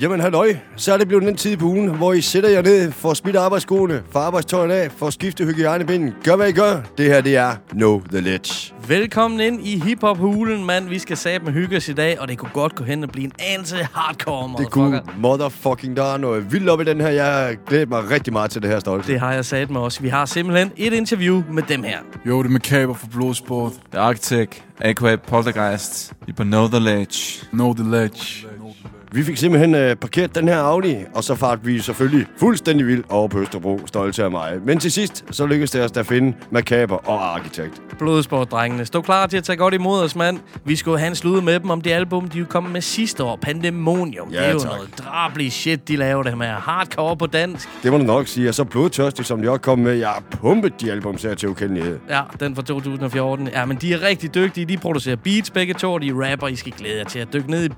Jamen halløj, så er det blevet den tid på ugen, hvor I sætter jer ned, får smidt arbejdsskoene, får arbejdstøjen af, får skiftet hygiejnebinden. Gør hvad I gør. Det her, det er Know The Ledge. Velkommen ind i hiphop-hulen, mand. Vi skal sætte med hygge os i dag, og det kunne godt gå hen og blive en anelse hardcore, Det kunne motherfucker. motherfucking, der er noget vildt op i den her. Jeg glæder mig rigtig meget til det her stolte. Det har jeg sat med os. Vi har simpelthen et interview med dem her. Jo, det er Macabre for Blodsport. The Architect, a.k.a. Poltergeist. I på Know The Ledge. Know the ledge. Vi fik simpelthen øh, parkeret den her Audi, og så fart vi selvfølgelig fuldstændig vildt over på Østerbro, stolte af mig. Men til sidst, så lykkedes det os at finde Macabre og Arkitekt. Blodsport-drengene. Stå klar til at tage godt imod os, mand. Vi skulle have en slud med dem om det album, de kom med sidste år. Pandemonium. Ja, det er jo tak. noget drabelig shit, de laver det med. Hardcore på dansk. Det må du nok sige, og så blodtørstig, som de også kom med. Jeg har pumpet de albums her til ukendelighed. Ja, den fra 2014. Ja, men de er rigtig dygtige. De producerer beats begge to, de er rapper. I skal glæde jer til at dykke ned i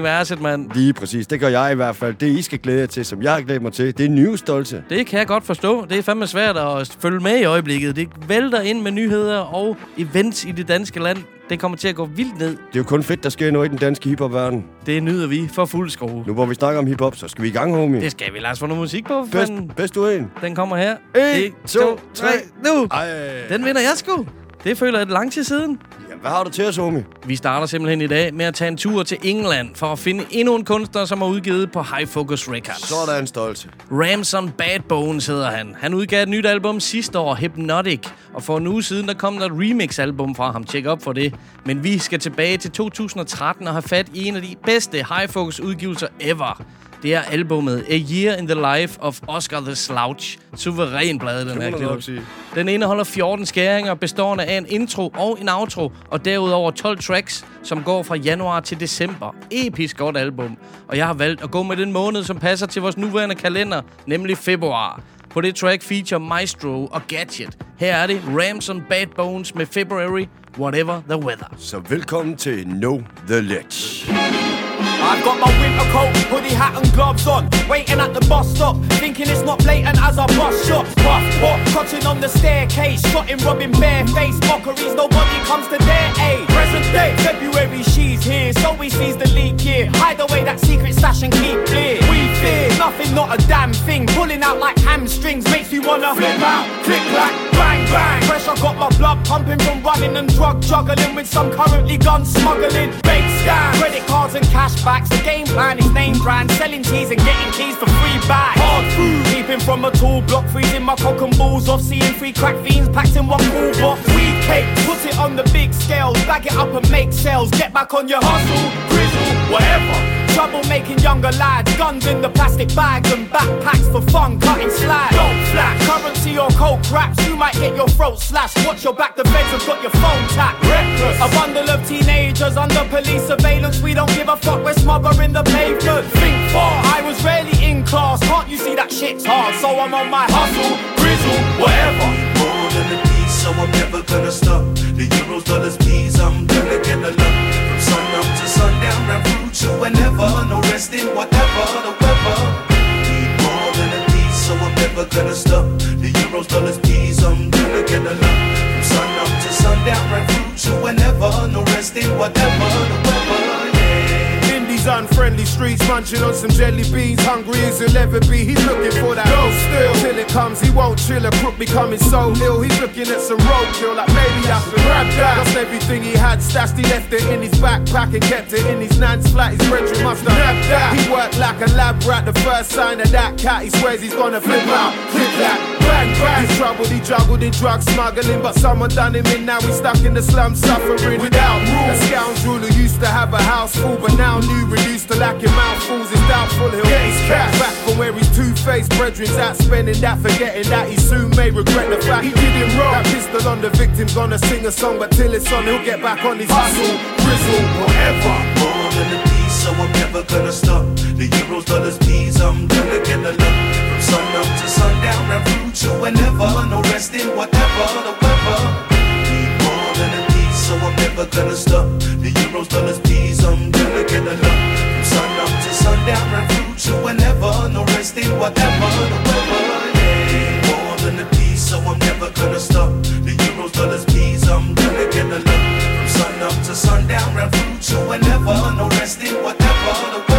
blodsport-universet, mand. Lige præcis. Det gør jeg i hvert fald. Det, I skal glæde jer til, som jeg har glædet mig til, det er nyhedsstolte. Det kan jeg godt forstå. Det er fandme svært at følge med i øjeblikket. Det vælter ind med nyheder og events i det danske land. Det kommer til at gå vildt ned. Det er jo kun fedt, der sker noget i den danske hiphop-verden. Det nyder vi for fuld skrue. Nu hvor vi snakker om hiphop, så skal vi i gang, homie. Det skal vi. Lad os få noget musik på, Bedst, bedst du en. Den kommer her. 1, 2, 3, nu! Ej. Den vinder jeg sgu. Det føler jeg et lang tid siden. Ja, hvad har du til os, homie? Vi starter simpelthen i dag med at tage en tur til England for at finde endnu en kunstner, som er udgivet på High Focus Records. Sådan stolte. Ramson Bad Bones hedder han. Han udgav et nyt album sidste år, Hypnotic. Og for en uge siden, der kom der et remix-album fra ham. Tjek op for det. Men vi skal tilbage til 2013 og have fat i en af de bedste High Focus udgivelser ever. Det er albumet A Year in the Life of Oscar the Slouch. Suveræn blad, den her klip. Den indeholder 14 skæringer, bestående af en intro og en outro, og derudover 12 tracks, som går fra januar til december. Episk godt album. Og jeg har valgt at gå med den måned, som passer til vores nuværende kalender, nemlig februar. På det track feature Maestro og Gadget. Her er det Ramson Bad Bones med February, Whatever the Weather. Så velkommen til Know The Ledge. I've got my winter coat, hoodie, hat and gloves on. Waiting at the bus stop, thinking it's not blatant as I bust shots Puff, what, cutting on the staircase Shotting, rubbing bare face, mockeries, nobody comes to their aid. Present day, February, she's here So we seize the leak here, hide away that secret stash and keep clear. We fear, nothing, not a damn thing. Pulling out like hamstrings, makes me wanna Flip out, click clack, bang bang. Pressure got my blood pumping from running and drug juggling With some currently gun smuggling. Bait scam, credit cards and cashbacks The game plan is name brand. Selling teas and getting keys for free bags Hard food, keeping from a tall block. Freezing my cock and balls off. Seeing three crack fiends packed in one cool box. Weed cake, put it on the big scale. Bag it up and make sales. Get back on your hustle, grizzle, whatever Trouble making younger lads, guns in the plastic bags and backpacks for fun, cutting slack. Don't flash, currency or coke raps, you might get your throat slashed. Watch your back, the feds have got your phone tapped. Reckless, a bundle of teenagers under police surveillance. We don't give a fuck, we're smothering the pavement. Think far, I was rarely in class, can't you see that shit's hard? So I'm on my hustle, grizzle, whatever. more than a piece, so I'm never gonna stop. The euros, dollars, peas, I'm through to whenever. No resting, whatever the weather. Need more than a piece, so I'm never gonna stop. The euros, dollars, peas, I'm gonna get a lot. From sun up to sundown, round through to whenever. No resting, whatever the weather. These unfriendly streets, munching on some jelly beans, hungry as he'll ever be. He's looking for that no still till it comes. He won't chill. A crook becoming so ill. He's looking at some roadkill, like maybe I should grab that. Lost everything he had stashed. He left it in his backpack and kept it in his nan's flat. His brethren must have nabbed that. He worked like a lab rat. The first sign of that cat, he swears he's gonna flip out. Click that. Bang, bang. He's troubled, he juggled in drug smuggling, but someone done him in. Now he's stuck in the slum, suffering without rules. A scoundrel who used to have a house full, but now new, reduced to lacking mouthfuls. It's doubtful he'll get his cash back from where his two-faced brethren's out spending that, forgetting that he soon may regret the fact he did him wrong. That pistol on the victim's gonna sing a song, but till it's on, he'll get back on his hustle, grizzle, whatever. more than the piece, so I'm never gonna stop. The euros, dollars, peas, I'm gonna get a lot. Sun up to sundown, to whenever. No resting, whatever the weather. Need more than a piece, so I'm never gonna stop. The euros, dollars, P's, I'm gonna get enough. From sun up to sundown, to whenever. No resting, whatever the weather. Yeah, more than a piece, so I'm never gonna stop. The euros, dollars, P's, I'm gonna get enough. From sun up to sundown, to whenever. No resting, whatever the weather.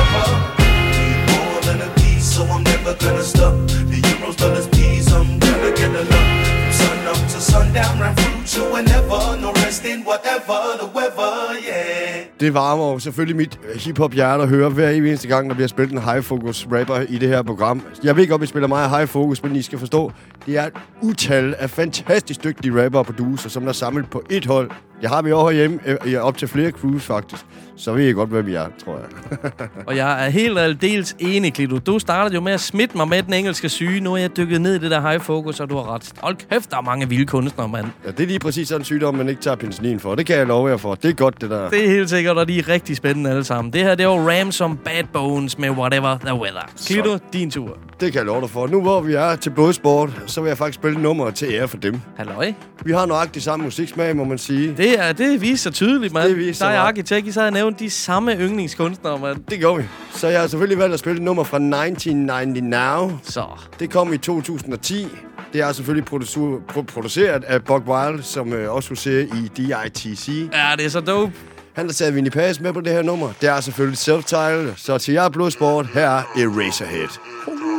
Never gonna stop. The euros, dollars, peas, I'm gonna get enough. From sun up to sundown, right through to whenever. No resting, whatever the weather, yeah. Det varmer jo selvfølgelig mit øh, hiphop-hjerte at høre hver eneste gang, der bliver spillet en high-focus rapper i det her program. Jeg ved godt, vi spiller meget high-focus, men I skal forstå, det er et utal af fantastisk dygtige rapper og producer, som der er samlet på et hold. Det har vi over hjemme, øh, op til flere crews faktisk. Så ved I godt, hvem vi er, tror jeg. Og jeg er helt og aldeles enig, Klito. Du startede jo med at smitte mig med den engelske syge. Nu er jeg dykket ned i det der high focus, og du har ret. Hold kæft, der er mange vilde kunstnere, mand. ja, det er lige præcis sådan en sygdom, man ikke tager penicillin for. Det kan jeg love jer for. Det er godt, det der. Det er helt sikkert, og de er rigtig spændende alle sammen. Det her, det var Ransom Bad Bones med Whatever the Weather. Klito, din tur. Det kan jeg love dig for. Nu hvor vi er til bådsport, så vil jeg faktisk spille nummer til ære for dem. Halløj. Vi har nøjagtigt samme musiksmag, må man sige. Det, er, det viser sig tydeligt, mand. Det viser Der er arkitekt, I så har jeg nævnt de samme yndlingskunstnere, mand. Det gjorde vi. Så jeg har selvfølgelig valgt at spille et nummer fra 1990 Now. Så. Det kom i 2010. Det er selvfølgelig producer, pro- produceret af Buck Wild, som øh, også huserer i DITC. Ja, det er så dope. Han har taget Vinnie Pass med på det her nummer. Det er selvfølgelig self-titled. Så til jer Blodsport, her er Eraserhead. Stand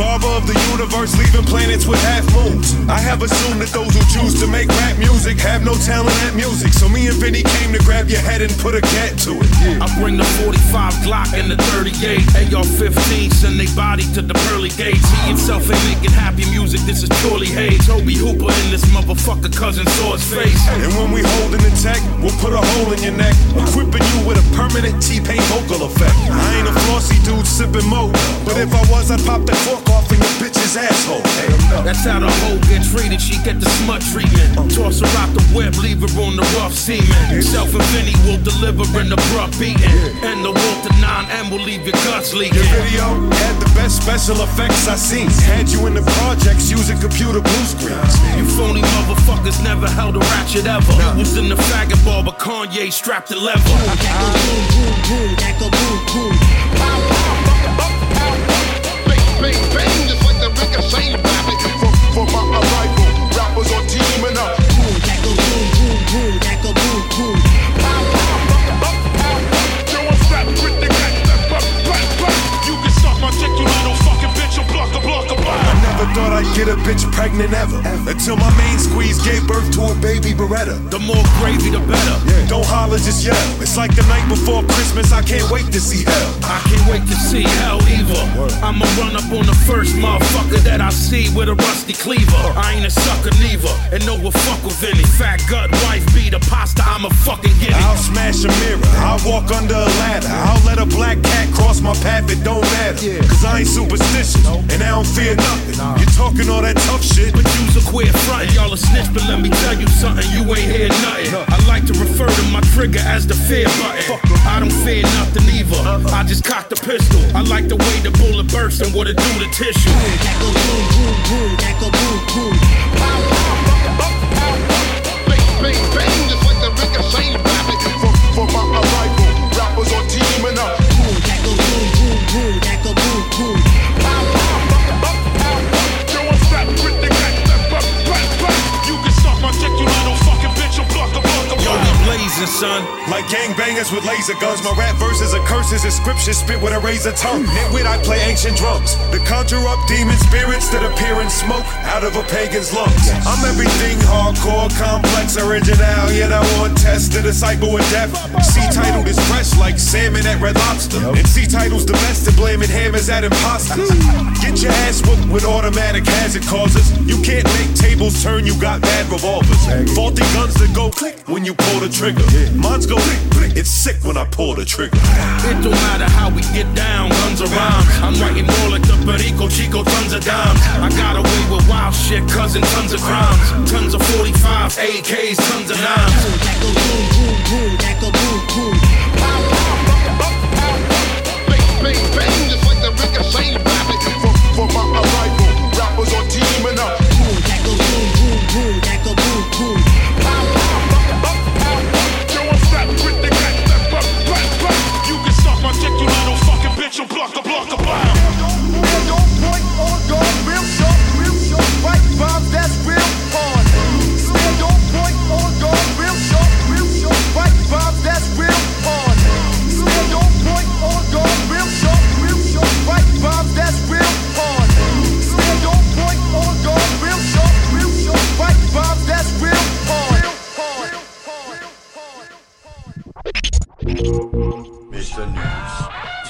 far. Of the universe, leaving planets with half moons. I have assumed that those who choose to make rap music have no talent at music. So me and Vinny came to grab your head and put a cat to it. I bring the 45 Glock and the 38 AR-15, send they body to the pearly gates. He himself ain't making happy music, this is purely hate. Toby Hooper in this motherfucker cousin saw his face. And when we holding the tech, we'll put a hole in your neck, equipping you with a permanent T-Pain vocal effect. I ain't a flossy dude sipping mo, but if I was, I'd pop the cork off in your bitch's asshole. That's how the hoe get treated, she get the smut treatment. Toss her out the web, leave her on the rough semen. Self and Vinny will deliver an abrupt beating. And the Walter 9M will leave your guts leaking. Your video had the best special effects I seen. Had you in the projects using computer blue screens. You phony motherfuckers never held a ratchet ever. You was in the faggot bar, but Kanye strapped the lever. For my arrival, rappers on teaming up. Yo, thought I'd get a bitch pregnant ever. Until my main squeeze gave birth to a baby Beretta. The more gravy, the better. Don't holler, just yell. It's like the night before Christmas, I can't wait to see hell. I can't wait to see hell either. I'ma run up on the first motherfucker that I see with a rusty cleaver. I ain't a sucker neither, and no will fuck with any fat gut wife beat a pasta. I'ma fucking get it. I'll smash a mirror, I'll walk under a ladder. I'll let a black cat cross my path, it don't matter. Cause I ain't superstitious, and I don't fear nothing. You're talking all that tough shit, But you's a queer front. Y'all a snitch, but let me tell you something. You ain't hear nothing. I like to refer to my trigger as the fear button. I don't fear nothing either. I just cock the pistol. I like the way the bullet bursts and what it do to tissue. For my arrival, rappers on teaming up. Son. Like gangbangers with laser guns, my rap verses are curses and scriptures spit with a razor tongue. Nitwit, I play ancient drums. To conjure up demon spirits that appear in smoke out of a pagan's lungs. I'm everything hardcore, complex, original, yet I want test the disciple of death. C titled is fresh like salmon at Red Lobster. And C title's the best at blaming hammers at imposters. Get your ass whooped with automatic hazard causes. You can't make tables turn, you got bad revolvers. Faulty guns that go click when you pull the trigger. Mines go click, click. It's sick when I pull the trigger. It don't matter how we get down, guns around. I'm writing more like the Perico Chico, tons of dimes. I got away with wild shit, cousin, tons of crimes. Tons of 45, AKs, tons of nines. Bang, bang, just like the ricochet rabbit. For, for my arrival, rappers are teaming up. Boom, that go boom, boom, boom, that go boom, boom. Fucking bitch, you block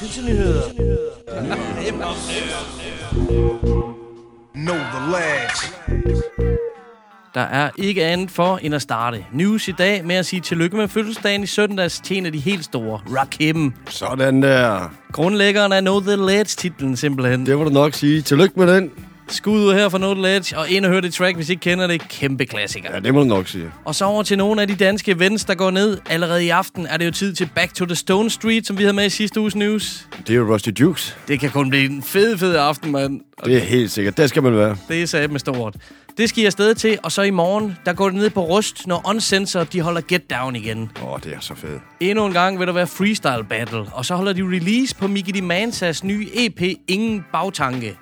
Know the lads. Der er ikke andet for end at starte news i dag med at sige tillykke med fødselsdagen i søndags til en af de helt store, Rakim. Sådan der. Grundlæggeren af Know The Ledge-titlen simpelthen. Det må du nok sige. Tillykke med den. Skud ud her for Know The Ledge, og ind og hør det track, hvis I ikke kender det. Kæmpe klassiker. Ja, det må du nok sige. Og så over til nogle af de danske events, der går ned. Allerede i aften er det jo tid til Back to the Stone Street, som vi havde med i sidste uges news. Det er jo Rusty Jukes. Det kan kun blive en fed, fed aften, mand. Og Det er helt sikkert. Der skal man være. Det er sat med stort. Det skal I afsted til, og så i morgen, der går det ned på Rust, når Uncensored, de holder Get Down igen. Åh, oh, det er så fedt. Endnu en gang vil der være freestyle battle, og så holder de release på Mickey Mansas nye EP Ingen Bagtanke.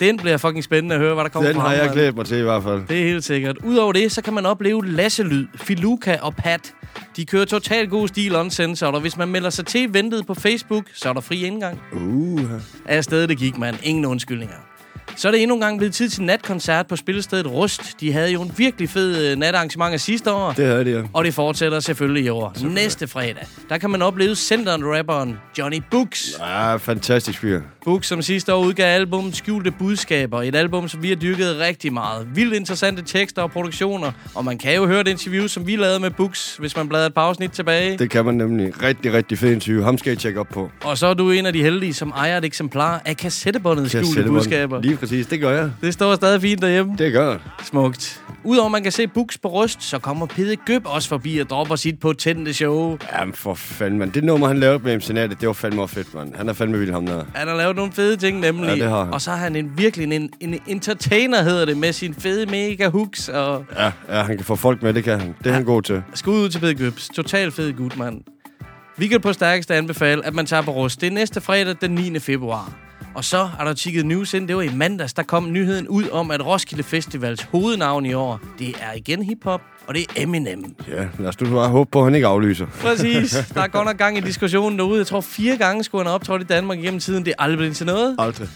Den bliver fucking spændende at høre, hvad der kommer Den fra har ham, jeg glædet mig til i hvert fald. Det er helt sikkert. Udover det, så kan man opleve Lasselyd, Filuka og Pat. De kører totalt god stil uncensored, og hvis man melder sig til eventet på Facebook, så er der fri indgang. Uh, Af stedet det gik, man. Ingen undskyldninger. Så er det endnu en gang blevet tid til natkoncert på spillestedet Rust. De havde jo en virkelig fed øh, natarrangement af sidste år. det havde de, ja. Og det fortsætter selvfølgelig i år. Næste fredag, der kan man opleve centeren-rapperen Johnny Books. Ja, fantastisk fyr. Books, som sidste år udgav albumet Skjulte Budskaber. Et album, som vi har dyrket rigtig meget. Vildt interessante tekster og produktioner. Og man kan jo høre det interview, som vi lavede med Books, hvis man bladrer et par afsnit tilbage. Det kan man nemlig. Rigtig, rigtig fed interview. Ham skal I tjekke op på. Og så er du en af de heldige, som ejer et eksemplar af kassettebåndet Skjulte. Budskaber. Lige præcis. Det gør jeg. Det står stadig fint derhjemme. Det gør jeg. Smukt. Udover at man kan se Books på Rust, så kommer Pede Gøb også forbi og dropper sit potente show. Jamen for fanden, mand. Det nummer, han lavede med MC Nat, det var fandme fedt, mand. Han er fandme vild, ham der. Han har lavet nogle fede ting, nemlig. Ja, det har han. Og så er han en, virkelig en, en entertainer, hedder det, med sin fede mega hooks. Og Ja, ja, han kan få folk med, det kan han. Det er han god til. skud ud til Pede Gøbs. Total fed gut, mand. Vi kan på stærkeste anbefale, at man tager på Rust. Det er næste fredag, den 9. februar. Og så er der tjekket news ind. Det var i mandags, der kom nyheden ud om, at Roskilde Festivals hovednavn i år, det er igen hiphop, og det er Eminem. Ja, lad os nu bare håbe på, at han ikke aflyser. Præcis. Der er godt nok gang i diskussionen derude. Jeg tror, fire gange skulle han optrådt i Danmark igennem tiden. Det er aldrig blevet til noget. Aldrig.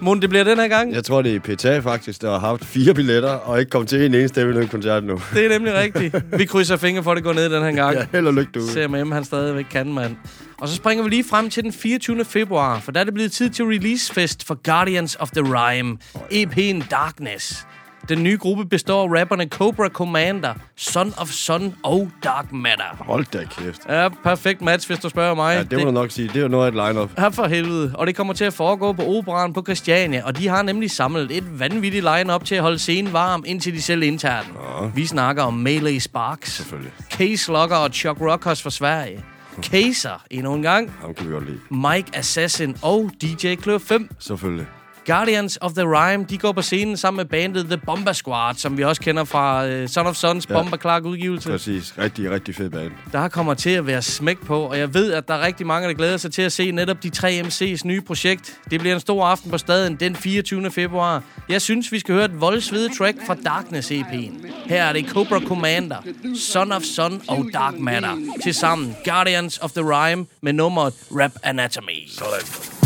Mon, det bliver den her gang? Jeg tror, det er PTA faktisk, der har haft fire billetter, og ikke kommet til en eneste Eminem koncert nu. Det er nemlig rigtigt. Vi krydser fingre for, at det går ned den her gang. Ja, held og lykke derude. Se om M, han stadigvæk kan, mand. Og så springer vi lige frem til den 24. februar, for der er det blevet tid til releasefest for Guardians of the Rhyme, EP'en Darkness. Den nye gruppe består af rapperne Cobra Commander, Son of Sun og Dark Matter. Hold da kæft. Ja, perfekt match, hvis du spørger mig. Ja, det må du nok sige. Det er jo noget af et line-up. Ja, for helvede. Og det kommer til at foregå på Operan på Christiania, og de har nemlig samlet et vanvittigt line-up til at holde scenen varm, indtil de selv indtager den. Ja. Vi snakker om Melee Sparks, Selvfølgelig. Case Locker og Chuck Rockers fra Sverige. Kaser endnu en gang, Ham kan vi godt lide. Mike Assassin og DJ Klør 5. Selvfølgelig. Guardians of the Rhyme, de går på scenen sammen med bandet The Bomber Squad, som vi også kender fra uh, Son of Sons ja. Bomber Clark udgivelse. Præcis. Rigtig, rigtig fed band. Der kommer til at være smæk på, og jeg ved, at der er rigtig mange, der glæder sig til at se netop de tre MC's nye projekt. Det bliver en stor aften på staden den 24. februar. Jeg synes, vi skal høre et voldsvede track fra Darkness EP'en. Her er det Cobra Commander, Son of Sun og Dark Matter. Til sammen Guardians of the Rhyme med nummeret Rap Anatomy. Sådan.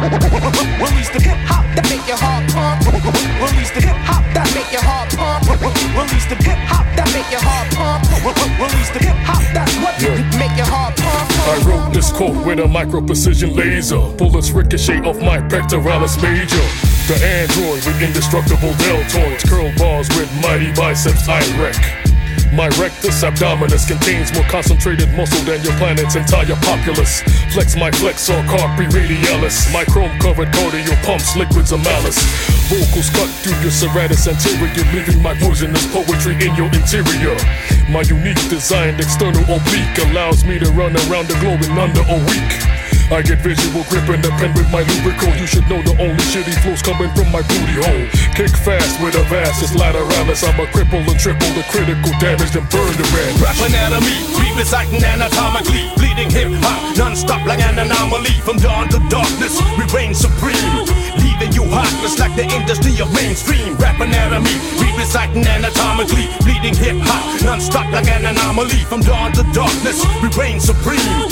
Release the hip hop that make your heart pump. Release the hip hop that make your heart pump. Release the hip hop that make your heart pump. Release the hip hop that's what make your heart pump. I wrote this quote with a micro precision laser. Bullets ricochet off my pectoralis major. The android with indestructible deltoids, curl bars with mighty biceps I wreck. My rectus abdominis contains more concentrated muscle than your planet's entire populace. Flex my flexor carpi radialis. My chrome covered cardio pumps liquids of malice. Vocals cut through your serratus anterior, leaving my poisonous poetry in your interior. My unique designed external oblique allows me to run around the globe in under a week. I get visual grip in the pen with my lubrical. You should know the only shitty flows coming from my booty hole. Kick fast with a vastus lateralis. I'm a cripple and triple the critical damage and burn the red. Rap anatomy, representing anatomically, bleeding hip hop, non-stop like an anomaly. From dawn to darkness, we reign supreme, leaving you heartless like the industry of mainstream. Rap anatomy, representing anatomically, bleeding hip hop, non-stop like an anomaly. From dawn to darkness, we reign supreme,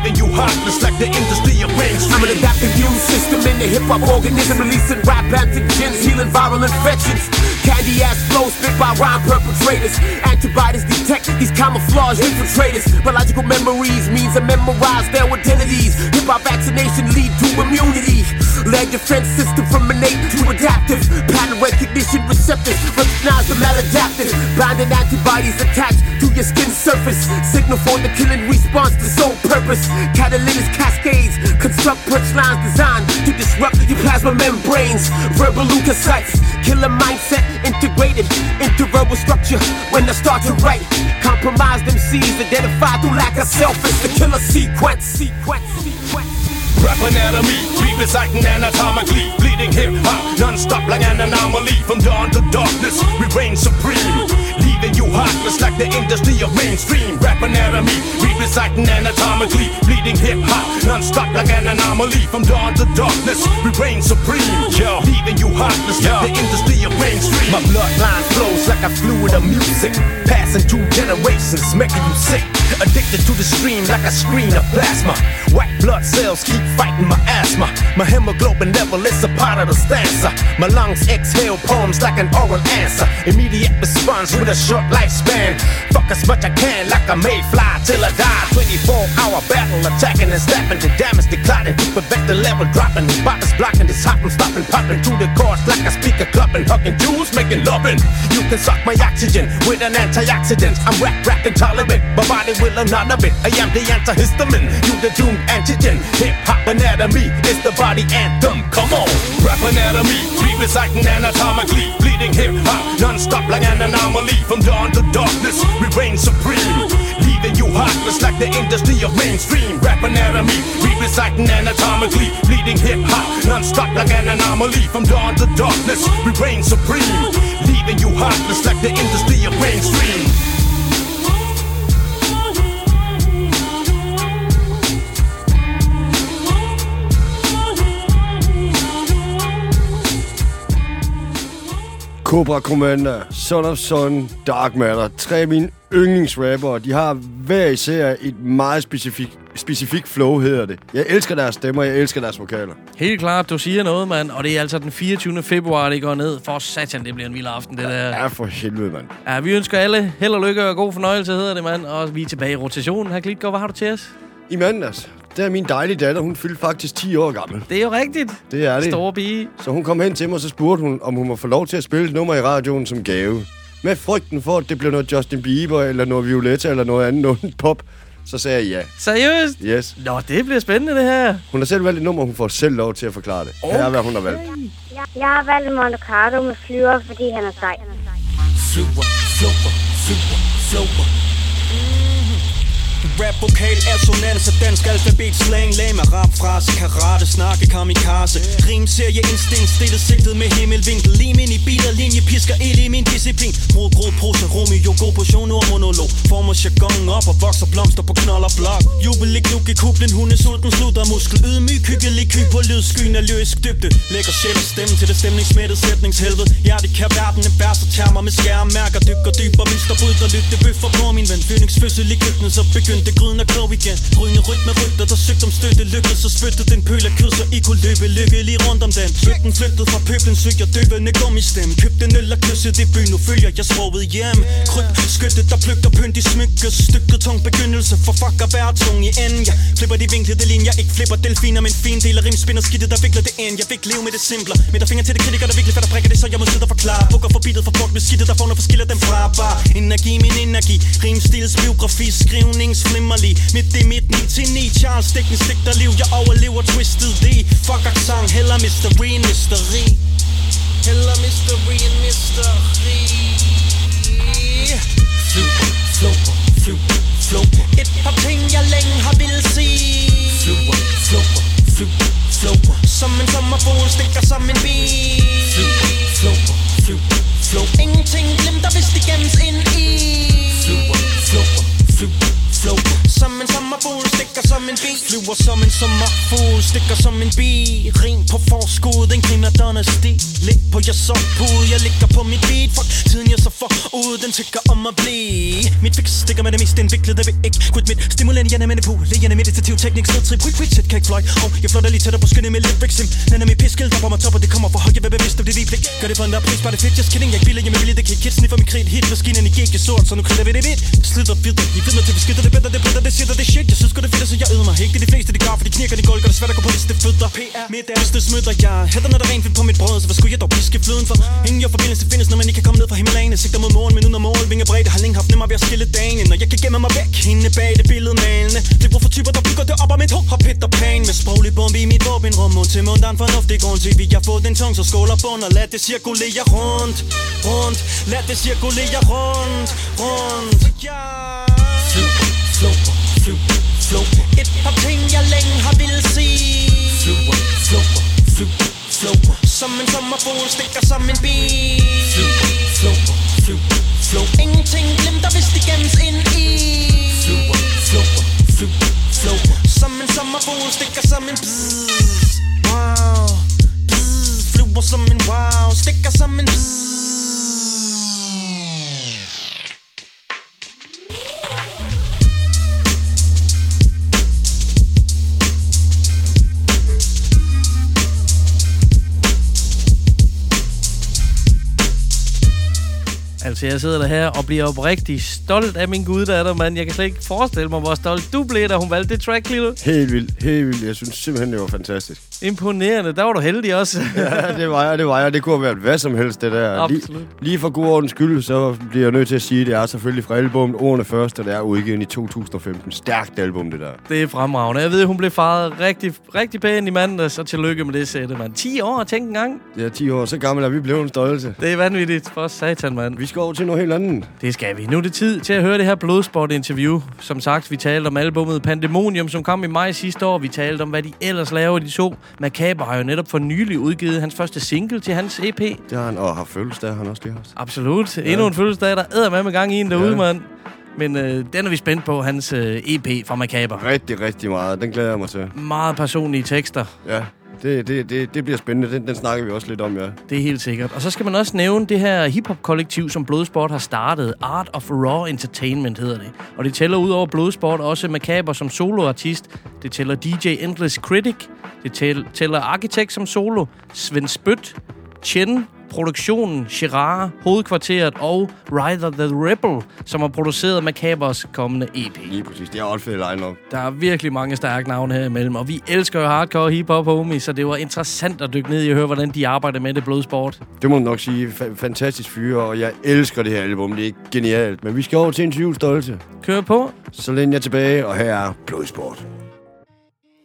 leaving you heartless like the industry of mainstream. I'm an adaptive immune system in the hip hop organism, releasing rap antigens, healing viral infections. Candy ass flows spit by rhyme perpetrators. Antibodies detect these camouflage infiltrators. Biological memories means I memorize their identities. Hip hop vaccination lead to immunity. Leg defense system from innate to adaptive. Pattern recognition receptors recognize the maladaptive. Binding antibodies attached to your skin surface. Signal for the killing response to sole purpose. Catalytic cascades construct punchlines designed to disrupt your plasma membranes. Verbal leukocytes, killer mindset integrated into verbal structure. When I start to write, compromised MCs identified through lack of self. It's the killer sequence, sequence, sequence. Rap anatomy, representing anatomically, bleeding hip hop, non-stop like an anomaly. From dawn to darkness, we reign supreme, leaving you heartless like the industry of mainstream. Rap anatomy, reciting anatomically, bleeding hip hop, non-stop like an anomaly. From dawn to darkness, we reign supreme, yo, leaving you heartless like the industry of mainstream. My bloodline flows like a fluid of music, passing through generations, making you sick. Addicted to the stream like a screen of plasma. White blood cells keep fighting my asthma. My hemoglobin level is a part of the stanza. My lungs exhale poems like an oral answer. Immediate response with a short lifespan. Fuck as much I can like a mayfly till I die. 24 hour battle attacking and snapping the damage declining prevent the level dropping. Bottles blocking this hot and stopping, popping through the chords like a speaker clubbing, hugging Jews, making loving. You can suck my oxygen with an antioxidant. I'm rap rap intolerant. My body will none of it. I am the antihistamine. You the doomed antigen. Hip hop anatomy is the body anthem. Come on. Rap anatomy, representing anatomically, bleeding hip hop, non-stop like an anomaly. From dawn to darkness, we reign supreme, leaving you heartless like the industry of mainstream. Rap anatomy, representing anatomically, bleeding hip hop, non-stop like an anomaly. From dawn to darkness, we reign supreme, leaving you heartless like the industry of mainstream. Cobra Commander, Son of Son, Dark Matter. Tre af mine yndlingsrapper. De har hver især et meget specifik, specifik flow, hedder det. Jeg elsker deres stemmer, jeg elsker deres vokaler. Helt klart, du siger noget, mand. Og det er altså den 24. februar, det går ned. For satan, det bliver en vild aften, det der. Ja, for helvede, mand. Ja, vi ønsker alle held og lykke og god fornøjelse, hedder det, mand. Og vi er tilbage i rotationen. Her Klitgaard, hvad har du til os? I mandags, der er min dejlige datter, hun fyldte faktisk 10 år gammel. Det er jo rigtigt. Det er det. Store pige. Så hun kom hen til mig, og så spurgte hun, om hun må få lov til at spille et nummer i radioen som gave. Med frygten for, at det blev noget Justin Bieber, eller noget Violetta, eller noget andet, noget pop. Så sagde jeg ja. Seriøst? Yes. Nå, det bliver spændende, det her. Hun har selv valgt et nummer, hun får selv lov til at forklare det. Okay. Her er, hvad hun har valgt. Jeg, jeg har valgt Monte Carlo med flyver, fordi han er sej. Flyver, flyver, Rap-vokal, assonanser, dansk alfabet, slang, lama, rap, frase, karate, snakke, kamikaze. Rim, serie, instinkt, stille sigtet med himmelvinkel. Lim ind i biler, linje, pisker, ild i min disciplin. Mod grå, pose, Romeo, god portion, ord, monolog. Former jargon op og vokser blomster på knold og blok. Jubel, ikke luk kublen, hunde, sulten, slutter muskel. Ydmyg, hyggelig, ky på lyd, skyen er lyrisk dybde. Lægger sjæl og stemme til det stemningsmættede sætningshelvede. Ja, det kan verden en vers og termer med skærmærker. Dykker dybere, mister bud lytte. Bøffer på min ven. Phoenix fødsel i køkkenet, så begynder begyndte gryden at glo igen. Rygende med rygter, der søgte om støtte. Lykkede så spyttede den pøl af kød, så I kunne løbe lykkelig rundt om den. Bøtten flyttede fra pøblen, søg jeg døbende gummistemme Købte en øl og kysset i byen, nu følger jeg sproget hjem. Kryb, skytte, der pløgter pynt i smykkes Stykket tung begyndelse, for fuck at være tung i enden Jeg flipper de vinklede linjer, ikke flipper delfiner Men fin del af rimspinder skidtet, der vikler det ind. Jeg vil ikke leve med det simpler Med der finger til det kritiker, der virkelig fatter prikker det Så jeg må sidde og forklare. Bukker for bitet for fuck med skidtet, der får noget forskiller dem fra Bare energi, min energi. Rimstils biografi, svimmerlig Midt i mit 9 til 9 Charles Dickens digter liv. Jeg overlever twisted D. Fuck accent, heller mystery end mystery Heller mystery end mystery Fluper, fluper, fluper, fluper Et par ting jeg længe har ville sige. Fluper, fluper, fluper, fluper Som en sommerfugl stikker som en bi. Fluper, fluper, fluper, fluper Ingenting glemter hvis det gemmes ind i. Fluper, fluper, fluper, flow. Som en sommerfugl stikker som en bi. Flyver som en sommerfugl stikker som en bi. Rim på forskud, en primadonna sti Læg på jeg sovepude, jeg ligger på mit beat. Fuck tiden jeg så for ud, den tykker om at blive. Mit fix stikker med det mest indviklede vil ikke Quit mit. Stimulerende hjerne med det på Lægerne meditativ teknik, stedtrip, quick, quick, shit, kan ikke fly Hov, jeg flotter lige tættere på skinnet med lyrics Sim, er mit piskel, der var mig top, og det kommer for højt Jeg vil bevidst om det lige blik Gør det for en der pris, bare det fedt, just kidding Jeg ikke bilder, jeg med vilje, det kan ikke sniffer mit krit Hit, maskinen i gik, sort, så nu kritter vi det vidt Slider videre, I vidner til vi skitter det bedre, det bedre, det siger det shit. Jeg synes godt det fedt, så jeg yder mig. Ikke det de fleste, de gør, for de knirker, de gulv, gør det svært at gå på liste fødder. PR, mit ærste smødder, jeg. Hætter, når der er rent fedt på mit brød Så hvad skulle jeg dog piske fløden for? Ingen jeg forbindelse findes, når man ikke kan komme ned fra Himalayen Sigter mod morgen, men uden at mål, vinger bredt Har længe haft nemmere ved at skille dagen Når jeg kan gemme mig væk, hende bag det billede malende. Det er for typer, der bygger det op af mit hoved Har Peter Pan med sproglig bombe i mit våbenrum. Mund til mund, der er en fornuftig grund til Vi har fået den tung, så skåler bund Og lad det cirkulere rundt, rundt. Lad det cirkulere rundt, rundt. Ja Fluper, fluper, fluper, fluper Et par ting jeg længe har ville sige. Fluper, fluper, fluper, fluper Som en sommerfugl stikker som en bi. Fluper, fluper, fluper, fluper Ingenting glemter hvis de gemmes ind i. Fluper, fluper, fluper, fluper Som en sommerfugl stikker som en bzzz Wow, bzzz Fluper som en wow, stikker som en bzzz Altså, jeg sidder der her og bliver oprigtig stolt af min guddatter, mand. Jeg kan slet ikke forestille mig, hvor stolt du blev, da hun valgte det track, Lilo. Helt vildt, helt vildt. Jeg synes simpelthen, det var fantastisk. Imponerende. Der var du heldig også. ja, det var jeg, det var jeg. Det kunne have været hvad som helst, det der. Lige, Absolut. lige for god ordens skyld, så bliver jeg nødt til at sige, at det er selvfølgelig fra albumet Ordene Først, og det er udgivet i 2015. Stærkt album, det der. Det er fremragende. Jeg ved, hun blev faret rigtig, rigtig pæn i mandags, så tillykke med det sætte, mand. 10 år, tænk en gang. Er 10 år, så gammel er vi blevet en stolte. Det er vanvittigt. For satan, mand. Vi skal over til noget helt andet. Det skal vi. Nu er det tid til at høre det her Blodsport-interview. Som sagt, vi talte om albummet Pandemonium, som kom i maj sidste år. Vi talte om, hvad de ellers laver, de to. Macabre har jo netop for nylig udgivet hans første single til hans EP. Det har han, og har fødselsdag, han også lige haft. Absolut. Ja. Endnu en fødselsdag, der æder med med gang i en derude, Ja. mand. Men øh, den er vi spændt på, hans øh, EP fra Macabre. Rigtig, rigtig meget. Den glæder jeg mig til. Meget personlige tekster. Ja, det, det, det, det bliver spændende. Den, den snakker vi også lidt om, ja. Det er helt sikkert. Og så skal man også nævne det her hiphop-kollektiv, som Blodsport har startet. Art of Raw Entertainment hedder det. Og det tæller ud over Blodsport også Macabre som soloartist. Det tæller DJ Endless Critic. Det tæller Architect som solo. Svend Spyt. Chen produktionen, Gerard, hovedkvarteret og Ryder the Rebel, som har produceret Macabres kommende EP. Lige præcis. Det er også fedt line-up. Der er virkelig mange stærke navne her imellem, og vi elsker jo hardcore hip-hop, homie, så det var interessant at dykke ned i og høre, hvordan de arbejder med det blodsport. Det må man nok sige. Fa- fantastisk fyre, og jeg elsker det her album. Det er genialt. Men vi skal over til en 20 stolte. Kør på. Så læn jeg tilbage, og her er Blodsport.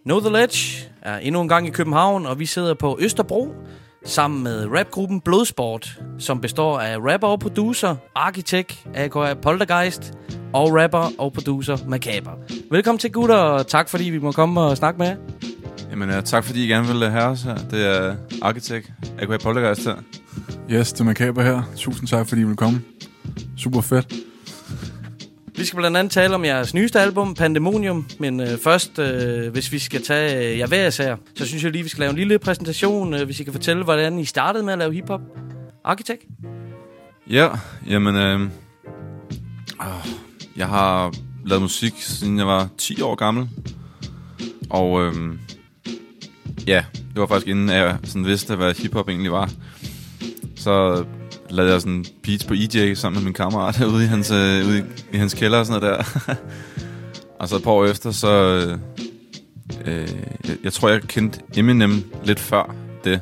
Know The Ledge er endnu en gang i København, og vi sidder på Østerbro sammen med rapgruppen Blodsport, som består af rapper og producer, arkitekt, aka Poltergeist, og rapper og producer Macabre. Velkommen til gutter, og tak fordi vi må komme og snakke med jer. Jamen, uh, tak fordi I gerne vil have os her. Det er Architect, A.K.A. Poltergeist her. Yes, det er Macabre her. Tusind tak, fordi I vil komme. Super fedt. Vi skal blandt andet tale om jeres nyeste album, Pandemonium. Men øh, først, øh, hvis vi skal tage øh, jer hver især, så synes jeg lige, vi skal lave en lille præsentation, øh, hvis I kan fortælle, hvordan I startede med at lave hiphop. Arkitekt? Ja, jamen... Øh, øh, jeg har lavet musik, siden jeg var 10 år gammel. Og øh, ja, det var faktisk inden jeg sådan vidste, hvad hiphop egentlig var. Så lavede jeg sådan beats på EJ sammen med min kammerat ude i hans, øh, ude i, i hans kælder og sådan noget der. og så et par år efter, så... Øh, øh, jeg, jeg tror, jeg kendte Eminem lidt før det.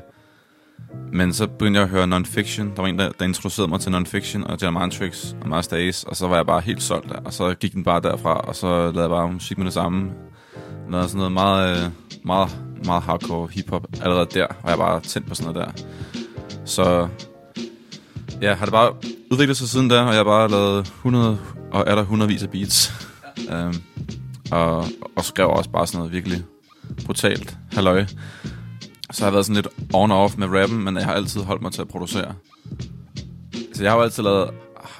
Men så begyndte jeg at høre Non-Fiction. Der var en, der, der introducerede mig til Non-Fiction og Germantrix og Master Ace. Og så var jeg bare helt solgt der. Og så gik den bare derfra, og så lavede jeg bare musik med det samme. Lavede sådan noget meget, øh, meget, meget hardcore hiphop. Allerede der Og jeg bare tændt på sådan noget der. Så ja, har det bare udviklet sig siden da, og jeg har bare lavet 100, og er der hundredvis af beats. Um, og, og skrev også bare sådan noget virkelig brutalt halløj. Så har jeg været sådan lidt on og off med rappen, men jeg har altid holdt mig til at producere. Så jeg har jo altid lavet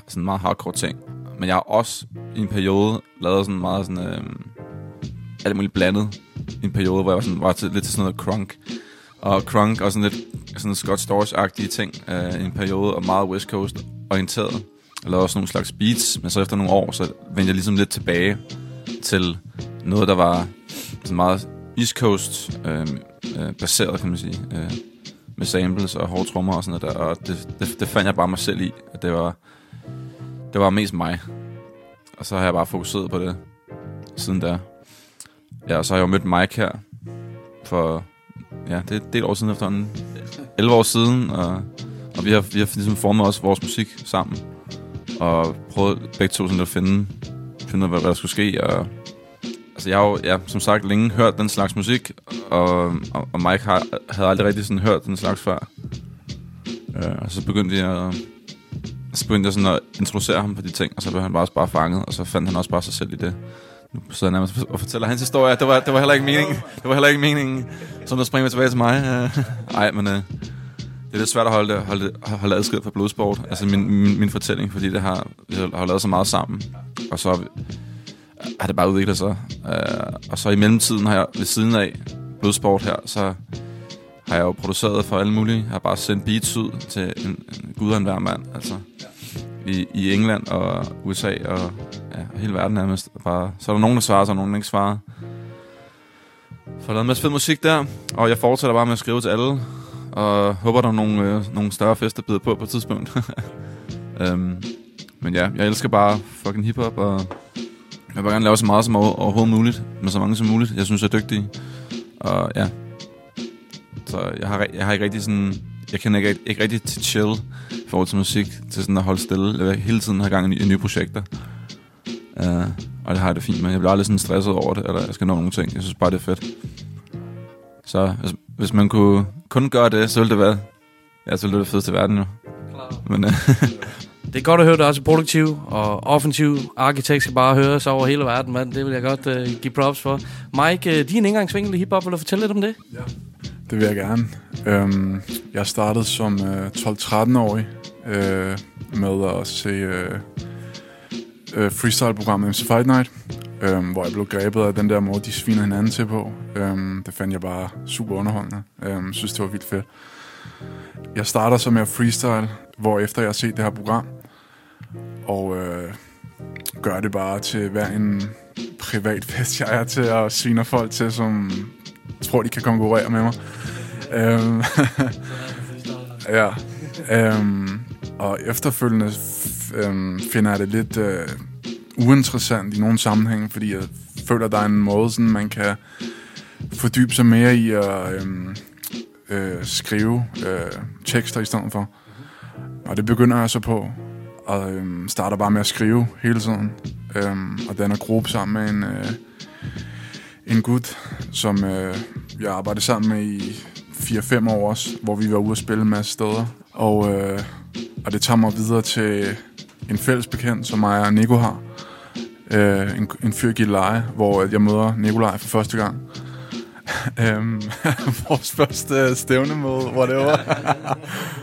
sådan meget hardcore ting. Men jeg har også i en periode lavet sådan meget sådan... Øhm, alt muligt blandet. I en periode, hvor jeg var, sådan, var til, lidt til sådan noget crunk. Og crunk og sådan lidt sådan Scott Storch-agtige ting øh, en periode, og meget West Coast orienteret. Jeg lavede også nogle slags beats, men så efter nogle år, så vendte jeg ligesom lidt tilbage til noget, der var sådan meget East Coast øh, øh, baseret, kan man sige. Øh, med samples og hårde trommer og sådan noget der. Og det, det, det fandt jeg bare mig selv i, at det var, det var mest mig. Og så har jeg bare fokuseret på det siden da. Ja, og så har jeg jo mødt Mike her for, ja, det er et del år siden efterhånden. 11 år siden, og, og vi har, vi har ligesom formet også vores musik sammen. Og prøvet begge to sådan at finde, finde hvad, hvad der skulle ske, og altså jeg har jo, ja, som sagt, længe hørt den slags musik, og, og, og Mike har, havde aldrig rigtig sådan hørt den slags før. Øh, og så begyndte jeg at, så begyndte jeg sådan at introducere ham på de ting, og så blev han bare også bare fanget, og så fandt han også bare sig selv i det. Nu sidder jeg nærmest og fortæller hans historie. Det var, det var heller ikke meningen. Det var heller ikke meningen, som nu springer tilbage til mig. Øh, Nej, men øh, det er lidt svært at holde, det, holde, det, holde adskilt fra blodsport. Altså min, min, min fortælling, fordi det har, jeg har lavet så meget sammen. Og så har det bare udviklet sig. Uh, og så i mellemtiden har jeg ved siden af blodsport her, så har jeg jo produceret for alle mulige. Jeg har bare sendt beats ud til en, en gud og en hver mand. Altså i, i England og USA og ja, hele verden nærmest. Bare, så er der nogen, der svarer, så er der nogen, der ikke svarer. Så jeg lavet en masse fed musik der, og jeg fortsætter bare med at skrive til alle. Og håber, der er nogle, øh, nogle større fester, bider på på et tidspunkt. um, men ja, jeg elsker bare fucking hiphop, og jeg vil gerne lave så meget som overhovedet muligt, med så mange som muligt. Jeg synes, jeg er dygtig. Og ja. Så jeg har, jeg har ikke rigtig sådan... Jeg kender ikke, ikke rigtig til chill forhold til musik, til sådan at holde stille. Jeg vil hele tiden have gang i nye projekter. Uh, og det har jeg det fint med. Jeg bliver aldrig sådan stresset over det, eller jeg skal nå nogle ting. Jeg synes bare, det er fedt. Så hvis, hvis man kunne kun gøre det, så ville det være, ja, så ville det, det fedeste i verden jo. Men, uh, Det er godt at høre, er også produktiv og offensiv. Arkitekt skal bare høres over hele verden, mand. Det vil jeg godt uh, give props for. Mike, uh, din indgangsvinkel i hiphop, vil du fortælle lidt om det? Ja. Det vil jeg gerne. Øhm, jeg startede som øh, 12-13-årig øh, med at se øh, øh, freestyle-programmet MC Fight Night, øh, hvor jeg blev grebet af den der måde, de sviner hinanden til på. Øh, det fandt jeg bare super underholdende. Jeg øh, synes, det var vildt fedt. Jeg starter så med at freestyle, hvor efter jeg har set det her program, og øh, gør det bare til hver en privat fest, jeg er til at svine folk til, som tror, de kan konkurrere med mig. Øhm, ja. Øhm, og efterfølgende øh, finder jeg det lidt øh, uinteressant i nogle sammenhænge, fordi jeg føler, at der er en måde, sådan, man kan fordybe sig mere i at øh, øh, skrive øh, tekster i stedet for. Og det begynder jeg så på, og øh, starter bare med at skrive hele tiden. Øh, og danner gruppe sammen med en, øh, en gut, som øh, jeg arbejdede sammen med i 4-5 år også, hvor vi var ude at spille en masse steder. Og, øh, og det tager mig videre til en fælles bekendt, som mig og Nico har. Øh, en, en fyr i leje, hvor jeg møder Nikolaj for første gang. øhm, vores første stævnemøde, hvor det var.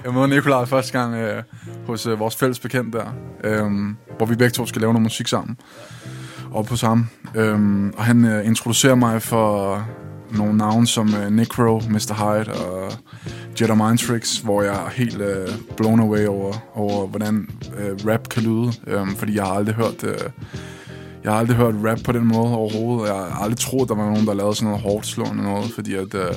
jeg møder Nikolaj første gang øh, hos øh, vores fælles bekendt der, øh, hvor vi begge to skal lave noget musik sammen. Og på samme. Øhm, og han øh, introducerer mig for nogle navne som øh, Necro, Mr. Hyde og Jedi Mind Tricks, hvor jeg er helt øh, blown away over, over hvordan øh, rap kan lyde. øh, fordi jeg har aldrig hørt... Øh, jeg har aldrig hørt rap på den måde overhovedet. Jeg har aldrig troet, der var nogen, der lavede sådan noget hårdt slående noget, fordi at, øh,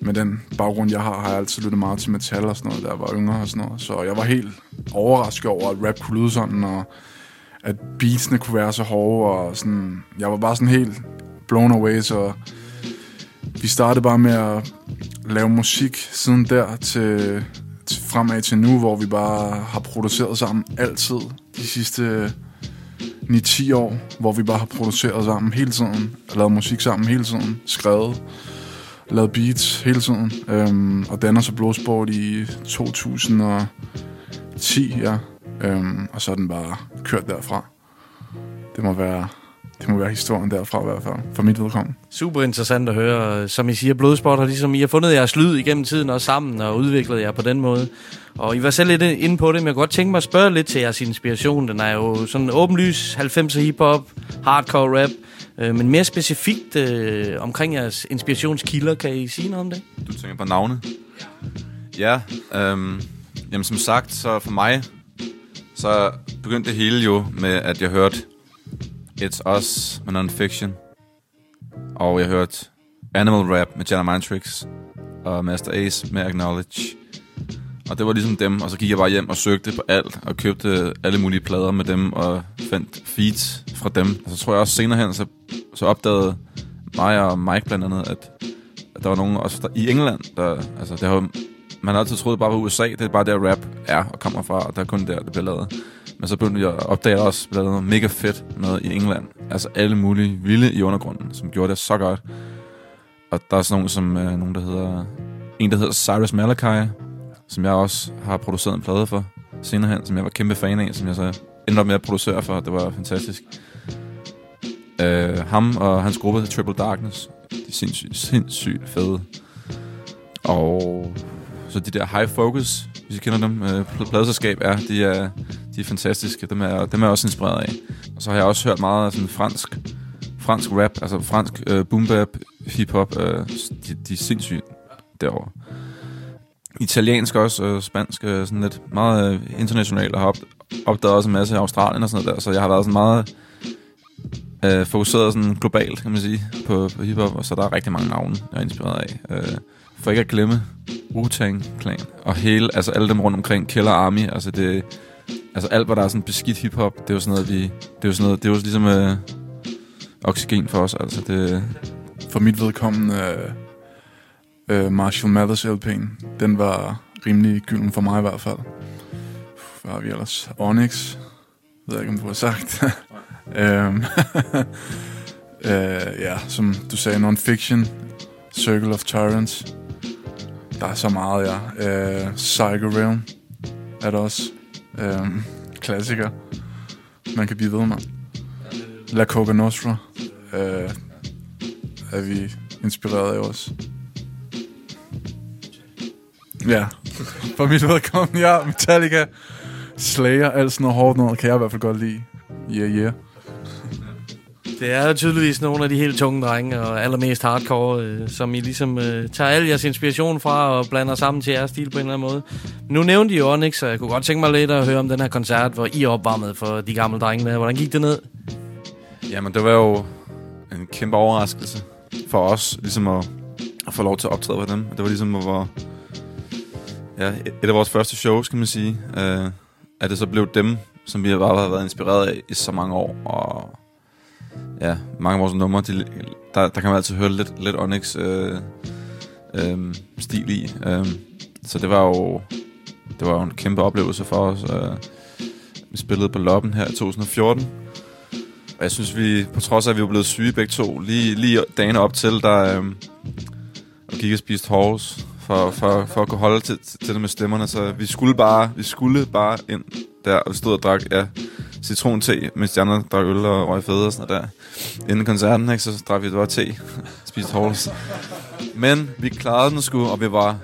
med den baggrund, jeg har, har jeg altid lyttet meget til metal og sådan noget, da jeg var yngre og sådan noget. Så jeg var helt overrasket over, at rap kunne lyde sådan, og at beatsene kunne være så hårde, og sådan, jeg var bare sådan helt blown away, så vi startede bare med at lave musik siden der til, til fremad til nu, hvor vi bare har produceret sammen altid de sidste 9-10 år, hvor vi bare har produceret sammen hele tiden, lavet musik sammen hele tiden, skrevet, lavet beats hele tiden, øhm, og danner så Blodsport i 2010, ja. Øhm, og så er den bare kørt derfra. Det må være, det må være historien derfra i hvert fald, for mit vedkommende. Super interessant at høre. Som I siger, Blodsport har ligesom I har fundet jeres lyd igennem tiden og sammen og udviklet jer på den måde. Og I var selv lidt inde på det, men jeg kunne godt tænke mig at spørge lidt til jeres inspiration. Den er jo sådan åbenlys 90'er hiphop, hardcore rap, øh, men mere specifikt øh, omkring jeres inspirationskilder. Kan I sige noget om det? Du tænker på navne? Ja, øhm, jamen som sagt, så for mig, så begyndte det hele jo med, at jeg hørte It's Us med Non-Fiction, og jeg hørte Animal Rap med Jenna Mindtricks, og Master Ace med Acknowledge. Og det var ligesom dem, og så gik jeg bare hjem og søgte på alt, og købte alle mulige plader med dem, og fandt feeds fra dem. Og så tror jeg også senere hen, så, så opdagede mig og Mike blandt andet, at, at der var nogen også der, i England, der, altså det har, man har altid troet bare var USA, det er bare der rap er og kommer fra, og der er kun der, det bliver lavet. Men så begyndte jeg at opdage også blandt andet mega fedt noget i England. Altså alle mulige vilde i undergrunden, som gjorde det så godt. Og der er sådan nogen som øh, nogen, der hedder... En, der hedder Cyrus Malachi, som jeg også har produceret en plade for senere hen, som jeg var kæmpe fan af, som jeg så endte op med at producere for. Det var fantastisk. Øh, ham og hans gruppe, Triple Darkness, de er sindssygt, sindssygt fede. Og så de der High Focus, hvis I kender dem, øh, pladeselskab er, de er, de er fantastiske. Dem er, dem er jeg også inspireret af. Og så har jeg også hørt meget af sådan fransk, fransk rap, altså fransk øh, boom bap, hip-hop. Øh, de, de er sindssygt derovre. Italiensk også, og spansk, øh, sådan lidt meget øh, internationalt, og har op, opdaget også en masse i Australien og sådan noget der, så jeg har været sådan meget øh, fokuseret sådan globalt, kan man sige, på, på hiphop, og så der er rigtig mange navne, jeg er inspireret af. Øh, for ikke at glemme Wu-Tang Clan, og hele, altså alle dem rundt omkring, Killer Army, altså det, altså alt, hvad der er sådan beskidt hiphop, det er jo sådan noget, vi, det er jo sådan noget, det er jo ligesom øh, oxygen for os, altså det... For mit vedkommende, øh, øh, Marshall Mathers LP'en, den var rimelig gylden for mig i hvert fald. Hvad har vi ellers? Onyx, ved jeg ikke, om du har sagt. øhm, øh, ja, som du sagde, non-fiction, Circle of Tyrants. Der er så meget, ja. Øh, Psycho Realm er der også. Øh, klassiker. Man kan blive ved med. La Coca Nostra øh, er vi inspireret af også. Ja, for mit vedkommende, ja, Metallica, Slayer, alt sådan noget hårdt noget, kan jeg i hvert fald godt lide. Yeah, yeah. Det er tydeligvis nogle af de helt tunge drenge, og allermest hardcore, øh, som I ligesom øh, tager al jeres inspiration fra og blander sammen til jeres stil på en eller anden måde. Nu nævnte I Onyx, så jeg kunne godt tænke mig lidt at høre om den her koncert, hvor I opvarmede for de gamle drenge der. Hvordan gik det ned? Jamen, det var jo en kæmpe overraskelse for os, ligesom at, at få lov til at optræde for dem. Det var ligesom, hvor ja, et af vores første shows, kan man sige, øh, at det så blev dem, som vi har været inspireret af i så mange år, og ja, mange af vores numre, de, der, der kan man altid høre lidt, lidt Onyx øh, øh, stil i. Øh, så det var jo det var jo en kæmpe oplevelse for os. Øh, vi spillede på Loppen her i 2014, og jeg synes, vi, på trods af, at vi var blevet syge begge to, lige, lige dagen op til, der øh, gik og spiste hårs for, for, for at kunne holde til, til det med stemmerne. Så vi skulle bare, vi skulle bare ind der, og vi stod og drak ja, citron-te, mens de andre drak øl og røg fede og sådan noget der. Inden koncerten, ikke, så drak vi bare te, spiste hårdt. Men vi klarede den sgu, og vi var,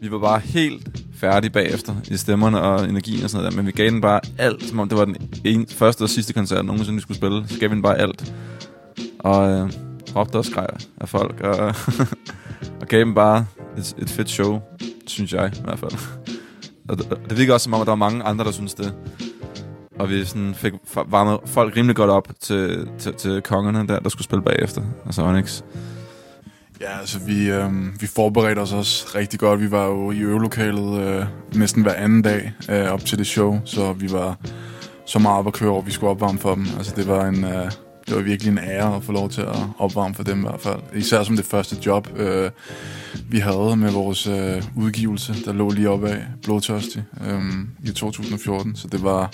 vi var bare helt færdige bagefter i stemmerne og energien og sådan noget der. Men vi gav den bare alt, som om det var den en, første og sidste koncert, nogensinde vi skulle spille. Så gav vi den bare alt. Og øh, råbte og skreg af folk, og, og gav dem bare et, et fedt show, synes jeg i hvert fald. Og det, det virker også som om, at der var mange andre, der synes det og vi sådan fik varmet folk rimelig godt op til, til, til kongerne der, der skulle spille bagefter. Altså Onyx. Ja, altså vi, øh, vi forberedte os også rigtig godt. Vi var jo i øvelokalet øh, næsten hver anden dag øh, op til det show, så vi var så meget op at køre over, vi skulle opvarme for dem. Altså det var en... Øh, det var virkelig en ære at få lov til at opvarme for dem i hvert fald. Især som det første job, øh, vi havde med vores øh, udgivelse, der lå lige op af Blodtørstig øh, i 2014. Så det var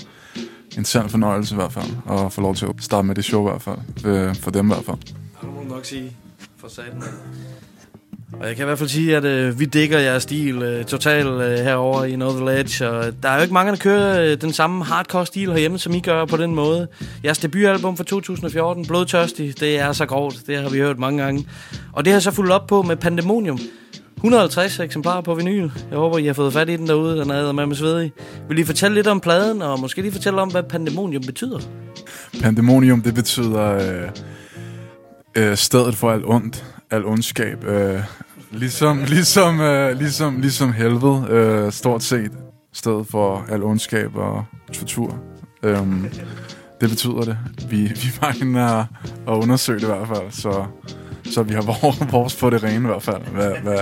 en sand fornøjelse i hvert fald, at få lov til at starte med det show i hvert fald. Øh, for dem i hvert fald. Har må du nok sige. For satan. Og jeg kan i hvert fald sige, at øh, vi digger jeres stil øh, totalt øh, herover i Know Ledge. Og der er jo ikke mange, der kører øh, den samme hardcore stil herhjemme, som I gør på den måde. Jeres debutalbum fra 2014, Blodtørstig, det er så grovt. Det har vi hørt mange gange. Og det har jeg så fulgt op på med Pandemonium. 150 eksemplarer på vinyl. Jeg håber, I har fået fat i den derude. Den er med med svedig. Vil I fortælle lidt om pladen, og måske lige fortælle om, hvad Pandemonium betyder? Pandemonium, det betyder øh, øh, stedet for alt ondt, alt ondskab. Øh, ligesom, ligesom, øh, ligesom, ligesom helvede, øh, stort set. Stedet for al ondskab og tortur. Øh, det betyder det. Vi, vi mangler at undersøge det i hvert fald, så, så vi har vores, på det rene i hvert fald, hvad, hvad,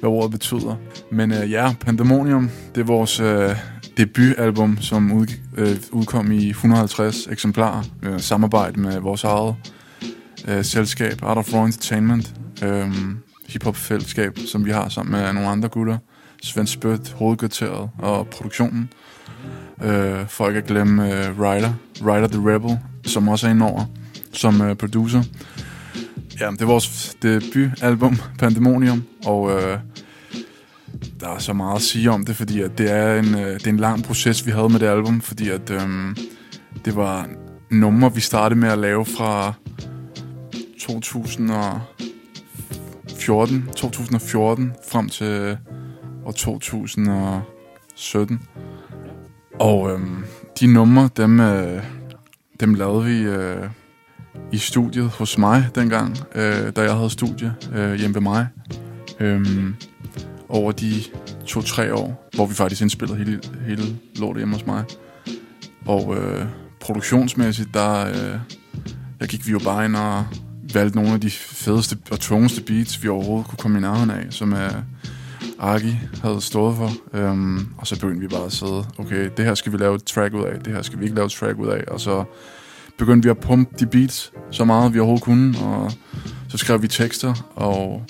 hvad ordet betyder. Men øh, ja, Pandemonium, det er vores øh, debutalbum, som ud, øh, udkom i 150 eksemplarer. Øh, samarbejde med vores eget øh, selskab, Art of Raw Entertainment. Øh, hiphop-fællesskab, som vi har sammen med nogle andre gutter. Svend Spødt, hovedkvarteret og produktionen. Øh, for ikke at glemme øh, Ryder, Ryder the Rebel, som også er indover som øh, producer. Ja, det er vores debutalbum, Pandemonium, og øh, der er så meget at sige om det, fordi at det, er en, øh, det er en lang proces, vi havde med det album, fordi at øh, det var numre, vi startede med at lave fra 2014, 2014 frem til øh, år 2017. Og øh, de numre, dem, øh, dem lavede vi øh, i studiet hos mig dengang, øh, da jeg havde studie øh, hjemme ved mig. Øh, over de to-tre år, hvor vi faktisk indspillede hele, hele lortet hjemme hos mig. Og øh, produktionsmæssigt, der, øh, der gik vi jo bare ind og valgte nogle af de fedeste og tungeste beats, vi overhovedet kunne komme i nærheden af, som øh, Argi havde stået for. Øhm, og så begyndte vi bare at sidde, okay, det her skal vi lave et track ud af, det her skal vi ikke lave et track ud af. Og så begyndte vi at pumpe de beats så meget, vi overhovedet kunne, og så skrev vi tekster, og,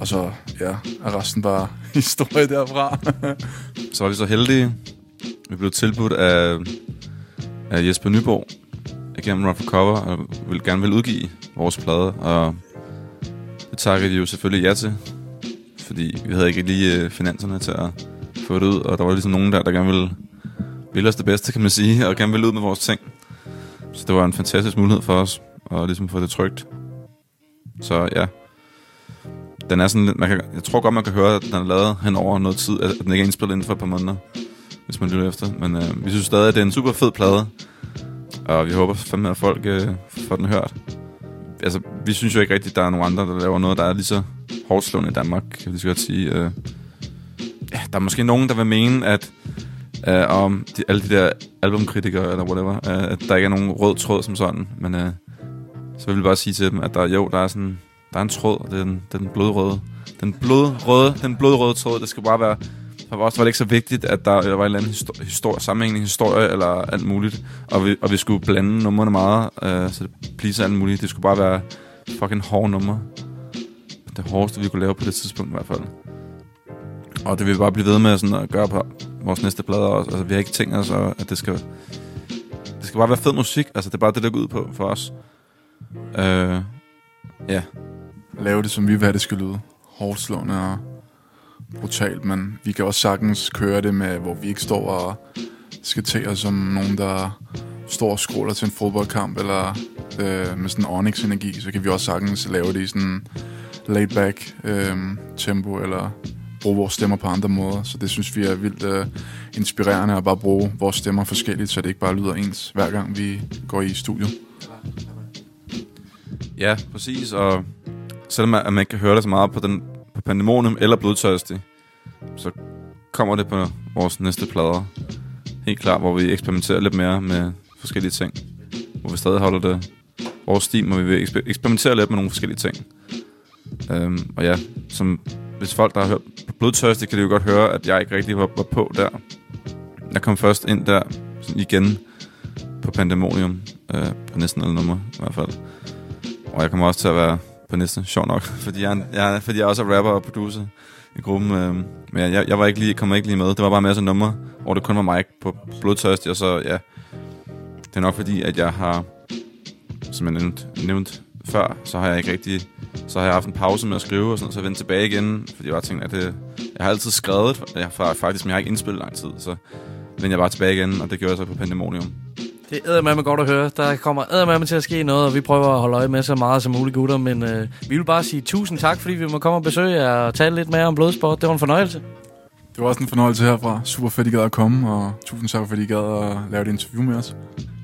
og så, ja, er resten bare historie derfra. Så var vi så heldige. Vi blev tilbudt af, af Jesper Nyborg igennem Run for Cover, og vil gerne vil udgive vores plade, og det takkede vi jo selvfølgelig ja til, fordi vi havde ikke lige øh, finanserne til at få det ud, og der var ligesom nogen der, der gerne ville, ville os det bedste, kan man sige, og gerne ville ud med vores ting. Så det var en fantastisk mulighed for os, at ligesom få det trygt. Så ja, den er sådan lidt, man kan, jeg tror godt, man kan høre, at den er lavet hen over noget tid, at den ikke er indspillet inden for et par måneder, hvis man lytter efter. Men øh, vi synes stadig, at det er en super fed plade, og vi håber fandme, at folk øh, får den hørt. Altså, vi synes jo ikke rigtigt, at der er nogen andre, der laver noget, der er lige så hårdt slående i Danmark, kan vi lige så godt sige. Øh, ja, der er måske nogen, der vil mene, at øh, om de, alle de der albumkritikere, eller whatever, øh, at der ikke er nogen rød tråd som sådan, men øh, så vil jeg bare sige til dem, at der, jo, der er sådan, der er en tråd, og det er den, den blodrøde. Den blodrøde, den blodrøde tråd, det skal bare være for os var det ikke så vigtigt, at der var en eller anden histor- historie, sammenhængende historie eller alt muligt. Og vi, og vi skulle blande numrene meget, øh, så det please alt muligt. Det skulle bare være fucking hårde numre. Det hårdeste, vi kunne lave på det tidspunkt i hvert fald. Og det vil vi bare blive ved med sådan at gøre på vores næste plader også. Altså, vi har ikke tænkt os, at det skal... Det skal bare være fed musik. Altså, det er bare det, der går ud på for os. Øh, ja. Lave det, som vi vil have, det skal lyde. Hårdt slående og brutalt, men vi kan også sagtens køre det med, hvor vi ikke står og skal til os som nogen, der står og scroller til en fodboldkamp, eller øh, med sådan en Onyx-energi, så kan vi også sagtens lave det i sådan laid-back øh, tempo, eller bruge vores stemmer på andre måder. Så det synes vi er vildt øh, inspirerende at bare bruge vores stemmer forskelligt, så det ikke bare lyder ens hver gang vi går i studio. Ja, præcis, og selvom at man ikke kan høre det så meget på, den, på Pandemonium eller Blodtørstig, så kommer det på vores næste plader. helt klart, hvor vi eksperimenterer lidt mere med forskellige ting. Hvor vi stadig holder det vores stil, hvor vi vil eksper- eksperimentere lidt med nogle forskellige ting. Øhm, og ja, som, hvis folk, der har hørt på Blodtørstig, kan de jo godt høre, at jeg ikke rigtig var, var på der. Jeg kom først ind der sådan igen på Pandemonium, øh, på næsten alle numre i hvert fald. Og jeg kommer også til at være på næste, sjov nok, fordi jeg, jeg, er- fordi jeg også er rapper og producer i gruppen. Øh, men jeg, jeg var ikke lige, kom ikke lige med. Det var bare en masse numre, hvor det kun var mig på Blodtørstig, og så, ja, det er nok fordi, at jeg har, som jeg nævnte, nævnt før, så har jeg ikke rigtig, så har jeg haft en pause med at skrive, og sådan, så jeg vendte tilbage igen, fordi jeg bare tænkte, at det, jeg har altid skrevet, jeg har faktisk, men jeg har ikke indspillet lang tid, så vendte jeg bare tilbage igen, og det gjorde jeg så på Pandemonium. Det er med godt at høre. Der kommer eddermame til at ske noget, og vi prøver at holde øje med så meget som muligt, gutter. Men øh, vi vil bare sige tusind tak, fordi vi må komme og besøge jer og tale lidt mere om blodsport. Det var en fornøjelse. Det var også en fornøjelse herfra. Super fedt, I gad at komme, og tusind tak, fordi I gad at lave et interview med os.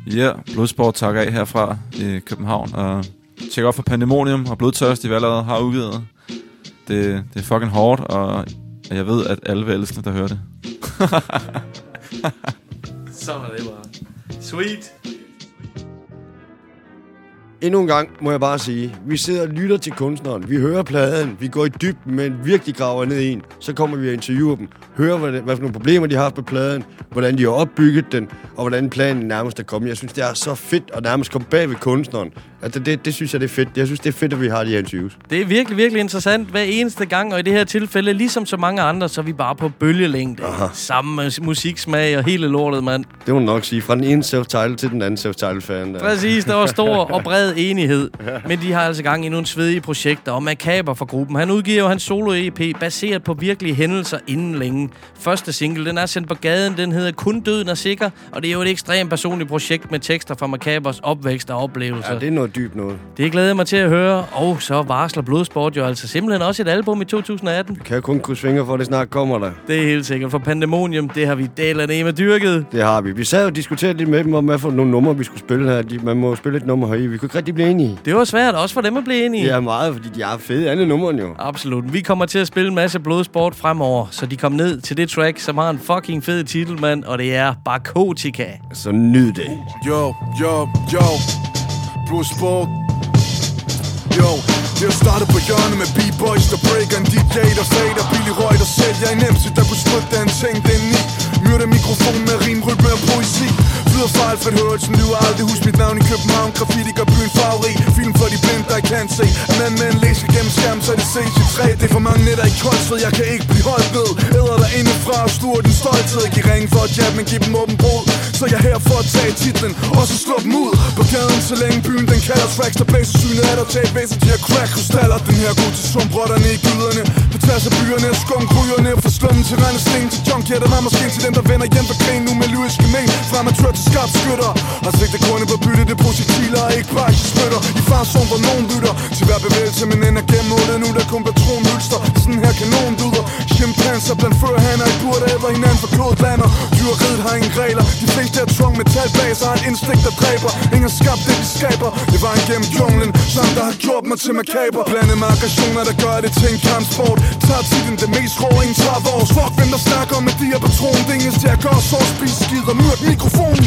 Ja, yeah, Blodsport takker af herfra i København, og tjek op for Pandemonium og Blodtørst, vi allerede har udgivet. Det, det er fucking hårdt, og jeg ved, at alle vil elske, der hører det. Sådan er det bare. Sweet. Endnu en gang må jeg bare sige, vi sidder og lytter til kunstneren. Vi hører pladen, vi går i dybden, men virkelig graver ned i en. Så kommer vi og interviewer dem, hører, hvad, det, hvad for nogle problemer de har haft med pladen, hvordan de har opbygget den, og hvordan planen nærmest er kommet. Jeg synes, det er så fedt at nærmest komme bag ved kunstneren. Altså, det, det synes jeg, det er fedt. Jeg synes, det er fedt, at vi har de her interviews. Det er virkelig, virkelig interessant hver eneste gang, og i det her tilfælde, ligesom så mange andre, så er vi bare på bølgelængde. Aha. Samme mus- musiksmag og hele lortet, mand. Det må man nok sige. Fra den ene self-title til den anden self-title-fan. Præcis, der var stor og bred enighed. Men de har altså gang i nogle svedige projekter, og Makaber for gruppen. Han udgiver jo hans solo-EP, baseret på virkelige hændelser inden længe. Første single, den er sendt på gaden, den hedder Kun døden er sikker, og det er jo et ekstremt personligt projekt med tekster fra Makabers opvækst og oplevelser. Ja, det er noget dybt noget. Det glæder jeg mig til at høre, og så varsler Blodsport jo altså simpelthen også et album i 2018. Kan jeg kun krydse fingre for, at det snart kommer der. Det er helt sikkert, for Pandemonium, det har vi delen med dyrket. Det har vi. Vi sad og diskuterede lidt med dem om, hvad for nogle numre, vi skulle spille her. De, man må spille et nummer heri. Vi kunne ikke rigtig blive enige. Det var svært også for dem at blive enige. Det er meget, fordi de er fede alle numrene jo. Absolut. Vi kommer til at spille en masse blodsport fremover, så de kom ned til det track, som har en fucking fed titel, mand, og det er Barkotika. Så nyd det. Yo, yo, yo. Blodsport. Yo, jeg startede på hjørnet med B-boys, der breaker en DJ, der fader Billy Røg, der sælger en MC, der kunne spytte den ting, den i Myrde mikrofon med rim, rytme og poesi Lyder fra Alfred Hørelsen, lyver aldrig. Husk mit navn i København Graffiti gør byen farverig, film for de blinde, der kan se. En mand med en læser gennem skærm, så det ses i træ Det er for mange nætter i koldsved, jeg kan ikke blive holdt ved. Æder der indefra og stuer din stolthed. Giv ringen for at jab, men giv dem åben brud Så jeg er her for at tage titlen, og så slå dem ud. På gaden, så længe byen den kalder tracks Der blæser synet af dig, tager væsen, de har crack krystaller. Den her god til sumbrotterne i gyderne. På tværs af byerne, skum gryerne Fra slummen til rendesten til junkie, Der var måske til dem, der vender hjem på krigen. Nu med lyriske men Fra amatør til skarp skytter Har sigtet kun på bytte, det er projektiler og ikke bare spytter. I farzone, hvor nogen lytter Til hver bevægelse, men ender gennem målet Nu der kun patronhylster Sådan her kanon lyder. Chimpanser blandt førhander I burde æder hinanden for kodlander Dyreriet har ingen regler. De fleste er trong metal bag Har et instinkt, der dræber. Ingen har skabt det, de skaber. Det var en gennem junglen. Som der har gjort mig til makaber. Blandet med aggressioner, der gør det til en kampsport. Tager titlen det mest rå, ingen tager vores. Fuck, hvem der snakker med de her patron. Det eneste jeg gør, så spise skid og myrt mikrofonen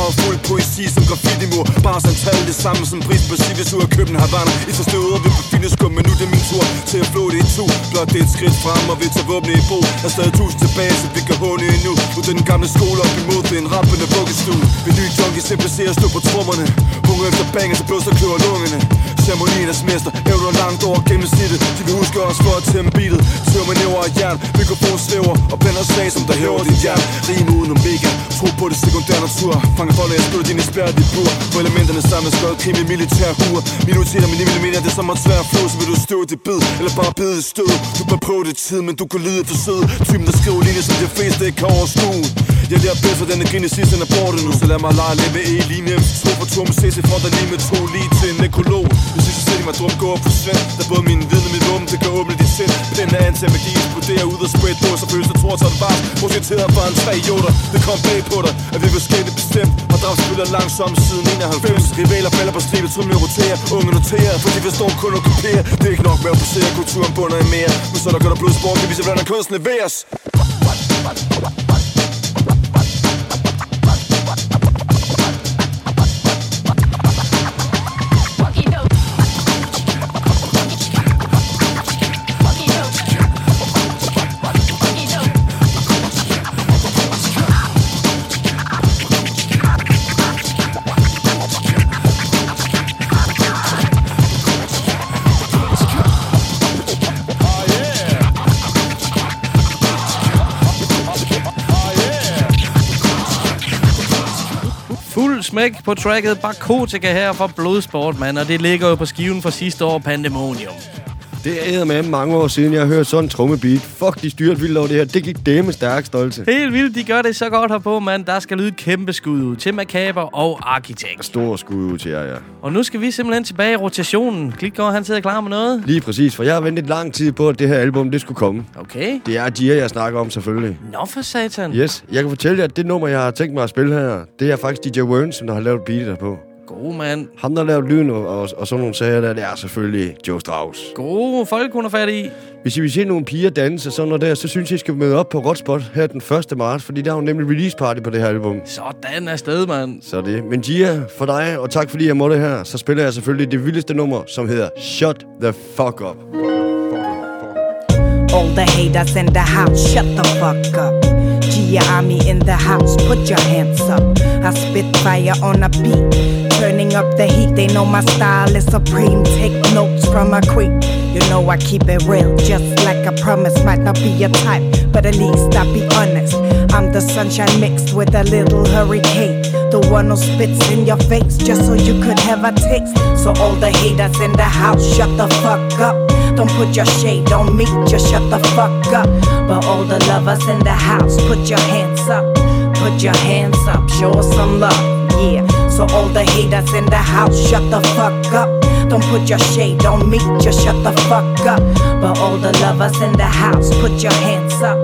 ringstruktur Farvefuld poesi som graffiti-mur Bare sådan tal det samme som pris på Sivis ud af København I så støvet og vi befinder skum, men nu det er min tur Til at flå det i to. Blot det er et skridt frem og vi tager våbne i brug. Der er stadig tusind tilbage, så vi kan håne endnu. Ud den gamle skole op imod det en rappende vuggestue. Vi nye junkies implicerer stå på trommerne. Hunger efter banger, så blåser kløver lungerne. Ceremoniernes mester, hævder langt over gennemsnittet. De vil huske os for at tæmme beatet. Tør med næver og jern, mikrofon svæver Og blænder slag, som der hæver dit hjert Rim uden omega, tro på det sekundære natur. Fanger folk, jeg spiller dine spærre dit bur. På elementerne sammen skød krim i militær huer. Minoriteter med 9 mm, det er som at svære flow Så vil du støve det bid, eller bare bide i stød Du bør prøve det tid, men du kan lide for sød Typen der skriver linjer, som de fleste ikke kan overskue. Jeg lærer bedst, hvordan en genesis er borte nu. Så lad mig lege lidt med E lige To for to med CC for der lige med to lige til en nekrolog. Du synes, jeg selv mig drum går på svind Der både min viden og mit rum, det kan åbne dit sind. Den er ansat magi, eksploderer ud og spredt dås Og føles der tror, til det var Projekteret for en tre joder Det kom bag på dig, at vi vil skænde bestemt. Har drabt spiller langsomt siden 91 Rivaler falder på stribe, trum roterer. Unge noterer, for de forstår kun at kopiere Det er ikke nok med at forsere, kulturen bunder i mere. Men så der gør der blodsport, vi viser, hvordan kunsten leveres Fuld smæk på tracket Barkotika her fra Blodsport, mand. Og det ligger jo på skiven fra sidste år, Pandemonium. Det er med mange år siden, jeg har hørt sådan en trommebeat. Fuck, de styrt vildt over det her. Det gik dæmme stærk stolte. Helt vildt, de gør det så godt herpå, mand. Der skal lyde et kæmpe skud ud til Macaber og Arkitekt. Stor skud ud til jer, ja. Og nu skal vi simpelthen tilbage i rotationen. Klitgaard, han sidder klar med noget. Lige præcis, for jeg har ventet lang tid på, at det her album, det skulle komme. Okay. Det er Gia, jeg snakker om, selvfølgelig. Nå for satan. Yes, jeg kan fortælle jer, at det nummer, jeg har tænkt mig at spille her, det er faktisk DJ Wern, som der har lavet beatet på. God mand. Ham, der har lavet lyden og, og, og sådan nogle sager der, det er selvfølgelig Joe Strauss. God folk, hun er fat i. Hvis I vil se nogle piger danse og sådan noget der, så synes jeg, I skal møde op på Rotspot her den 1. marts, fordi der er jo nemlig release party på det her album. Sådan er sted, mand. Så det. Men Gia, for dig, og tak fordi jeg måtte her, så spiller jeg selvfølgelig det vildeste nummer, som hedder Shut the Fuck Up. All the haters in the house, shut the fuck up. Gia Army in the house, put your hands up. I spit fire on a beat, turning up the heat. They know my style is supreme. Take notes from a queen. You know I keep it real, just like I promise. Might not be your type, but at least I be honest. I'm the sunshine mixed with a little hurricane. The one who spits in your face just so you could have a taste. So all the haters in the house, shut the fuck up. Don't put your shade on me, just shut the fuck up. But all the lovers in the house, put your hands up. Put your hands up, show some love, yeah. So all the haters in the house, shut the fuck up. Don't put your shade on me, just shut the fuck up. But all the lovers in the house, put your hands up.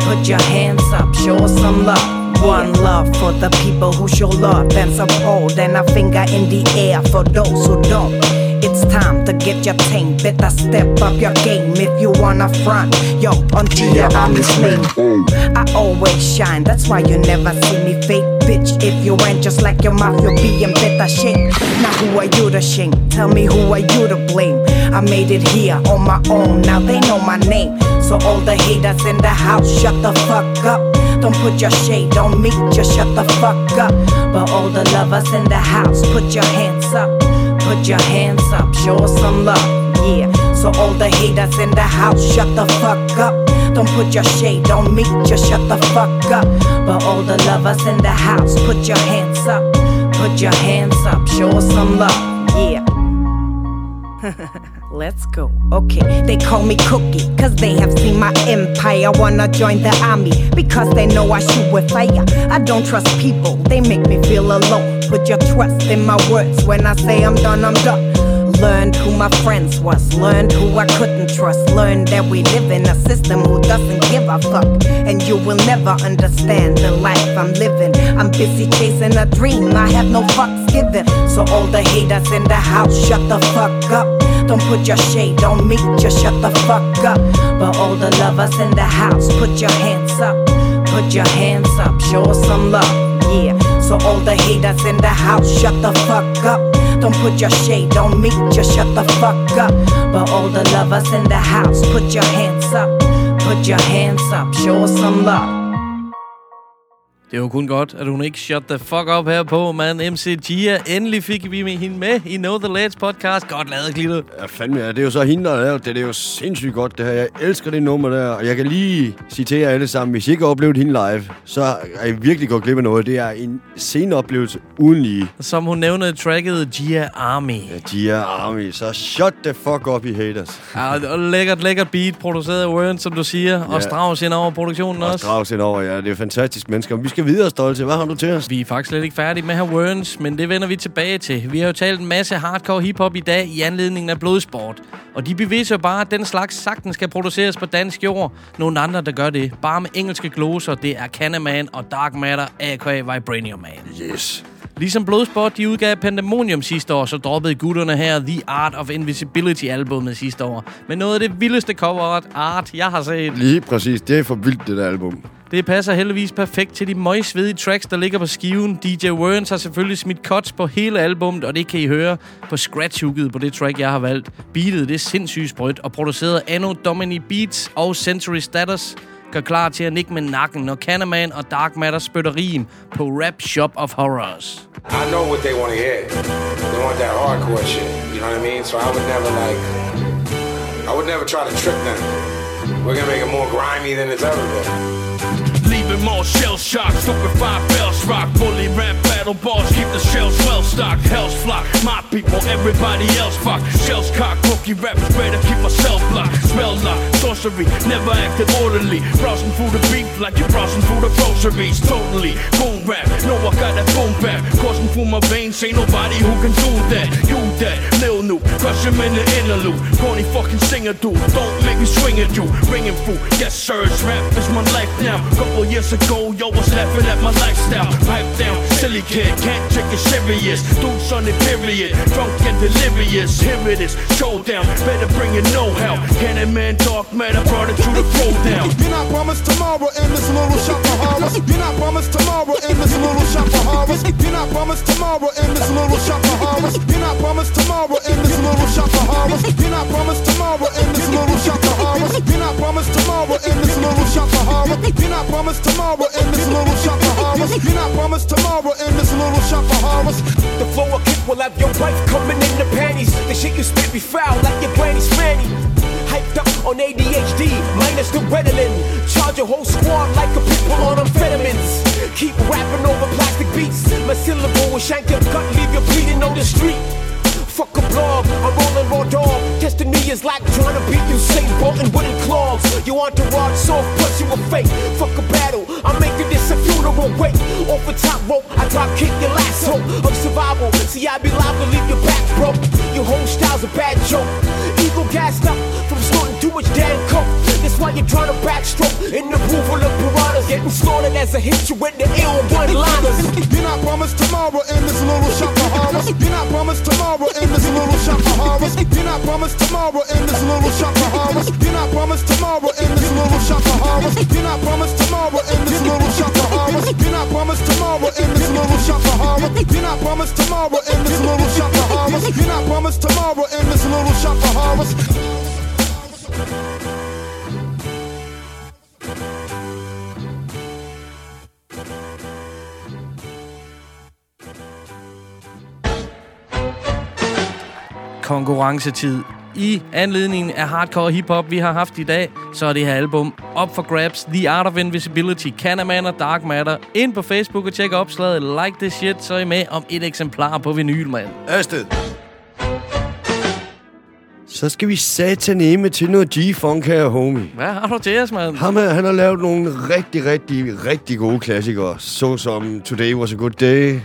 Put your hands up, show some love. One love for the people who show love and support, and a finger in the air for those who don't. Time to get your team. Better step up your game if you wanna front. Yo, on until your arm is name. I always shine, that's why you never see me fake. Bitch, if you ain't just like your mouth, you'll be in better shape. Now, who are you to shame? Tell me who are you to blame? I made it here on my own, now they know my name. So, all the haters in the house, shut the fuck up. Don't put your shade on me, just shut the fuck up. But all the lovers in the house, put your hands up. Put your hands up, show us some love, yeah. So all the haters in the house, shut the fuck up. Don't put your shade on me, just shut the fuck up. But all the lovers in the house, put your hands up. Put your hands up, show us some love, yeah. Let's go. Okay, they call me Cookie, cause they have seen my empire. Wanna join the army, because they know I shoot with fire. I don't trust people, they make me feel alone. Put your trust in my words when I say I'm done, I'm done. Learned who my friends was, learned who I couldn't trust. Learned that we live in a system who doesn't give a fuck. And you will never understand the life I'm living. I'm busy chasing a dream, I have no fucks given. So all the haters in the house, shut the fuck up. Don't put your shade on me, just shut the fuck up. But all the lovers in the house, put your hands up. Put your hands up, show us some love, yeah. So all the haters in the house, shut the fuck up. Don't put your shade on me, just shut the fuck up. But all the lovers in the house, put your hands up. Put your hands up, show us some love. Det jo kun godt, at hun ikke shut the fuck up her på, man. MC Gia, endelig fik vi med hende med i Know The Lads podcast. Godt lavet, Glitter. Ja, fandme, ja. det er jo så hende, der har lavet det. Det er jo sindssygt godt, det her. Jeg elsker det nummer der, og jeg kan lige jer alle sammen, hvis I ikke har oplevet hende live, så er I virkelig gået glip af noget. Det er en sceneoplevelse uden lige. Som hun nævner i tracket, Gia Army. Ja, Gia Army. Så shut the fuck up, I haters. Ja, og lækkert, lækkert beat, produceret af Wern, som du siger. Og Ja. Strauss ind over produktionen Og også. Strauss ind over, ja. Det er fantastisk mennesker. Vi skal skal videre, Stolte. Hvad har du til os? Vi er faktisk slet ikke færdige med her Worms, men det vender vi tilbage til. Vi har jo talt en masse hardcore hiphop i dag i anledningen af blodsport. Og de beviser bare, at den slags sagtens skal produceres på dansk jord. Nogle andre, der gør det. Bare med engelske gloser. Det er Cannaman og Dark Matter, a.k.a. Vibranium Man. Yes. Ligesom Blodsport, de udgav Pandemonium sidste år, så droppede gutterne her The Art of Invisibility albumet sidste år. Men noget af det vildeste cover art, jeg har set. Lige præcis. Det er for vildt, det der album. Det passer heldigvis perfekt til de møgsvedige tracks, der ligger på skiven. DJ Werns har selvfølgelig smidt cuts på hele albummet, og det kan I høre på scratch på det track, jeg har valgt. Beatet, det er sindssygt sprødt, og produceret Anno Domini Beats og Century Status gør klar til at nikke med nakken, når Canaman og Dark Matter spytter rim på Rap Shop of Horrors. I know what they want to hear. They want that hardcore shit. You know what I mean? So I would never like. I would never try to trick them. We're gonna make it more grimy than it's ever been. them all shell shocked. Stupefied, bell shock, fully rampant. Battle balls, keep the shells well stocked. Hell's flock, my people, everybody else fuck. Shells cock, rookie rappers better keep myself blocked. Spell lock, sorcery, never acted orderly. Browsing through the beef like you're browsing through the groceries. Totally, boom rap, know I got that boom bap. Coursing through my veins, ain't nobody who can do that. You that, Lil Noob, crush him in the interlude. Corny fucking singer dude, don't make me swing at you. Ringing through, yes sir, it's rap is my life now. Couple years ago, yo was laughing at my lifestyle. Pipe down, silly kid, can't take it serious. Dudes on the period, drunk and delirious. Here it is, showdown. Better bring your know-how. Cannon man, dark I brought it to the throwdown. You're not promised tomorrow in this little shop of horrors. You're not promised tomorrow in this little shop of horrors. You're not promised tomorrow in this little shop of horrors. You're not promised tomorrow in this little shop of horrors. You're not promised tomorrow in this little shop of horrors. You're not promised tomorrow in this little shop of horrors. You're not promised tomorrow in this little shop of horrors. You're not promised tomorrow in this will have your wife coming in the panties. The shit you spit be foul like your granny's fanny. Hyped up on ADHD, minus the Ritalin. Charge your whole squad like a people on amphetamines. Keep rapping over plastic beats. My syllable will shank your gut, leave you bleeding on the street. Fuck a blog, I'm rolling raw dog. Me is like trying to beat you, Saint Bolton wooden claws. You want to rod soft, plus you a fake. Fuck a battle, funeral wait. Off the top rope, I drop kick your last hope of survival. See, I be liable to leave your back broke. Your whole style's a bad joke. Ego gassed up from snorting too much damn coke. That's why you're trying to backstroke in the pool full of piranhas. Getting slaughtered as I hit you with the ill one liners. You're not promised tomorrow in this little shop of horrors. You're not promised tomorrow in this little shop of horrors. You're not promised tomorrow in this little shop of horrors. You're not promised tomorrow in this little shop of horrors. You're not promised tomorrow in this little shop of horrors. You're not promised tomorrow in this little shop of horrors. You're not promised tomorrow in this little shop of horrors. You're not promised tomorrow in this little shop of horrors. Konkurrencetid. I anledningen af hardcore hiphop, vi har haft i dag, så er det her album Up for grabs. The Art of Invisibility, Canaman og Dark Matter. Ind på Facebook og tjek opslaget. Like this shit, så er I med om et eksemplar på vinyl, mand. Ørsted. Så skal vi sataneme til noget G-Funk her, homie. Hvad har du til os, mand? Ham her, han har lavet nogle rigtig, rigtig, rigtig gode klassikere. Såsom Today Was A Good Day,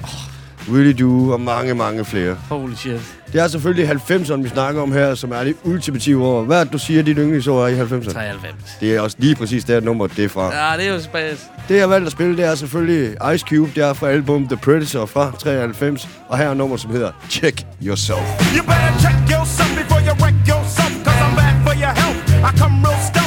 Really Do og mange, mange flere. Holy shit. Det er selvfølgelig 90'erne, vi snakker om her, som er det ultimative år. Hvad er det, du siger, dit yndlingsår er i 90'erne? 93. Det er også lige præcis det nummer, det er fra. Ja, det er jo spas. Det, jeg har valgt at spille, det er selvfølgelig Ice Cube. Det er fra album The Predator fra 93. Og her er nummer, som hedder Check Yourself. You better check yourself before you wreck yourself, cause I'm bad for your health. I come real stealth,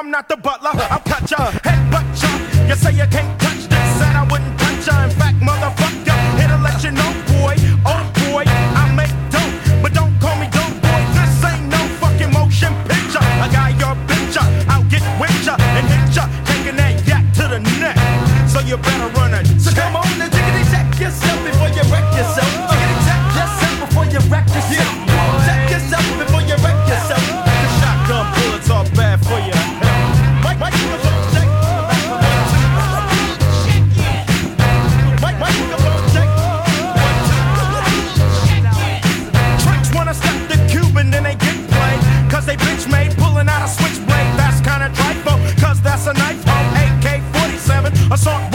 I'm not the butler, I'll cut ya, head butt ya. You say you can't touch this, said I wouldn't touch ya. In fact, motherfucker, here to let you know, boy, oh boy, I make dope. But don't call me dope, boy, this ain't no fucking motion picture. I got your picture, I'll get with ya and hit ya, taking that yak to the neck. So you better run assault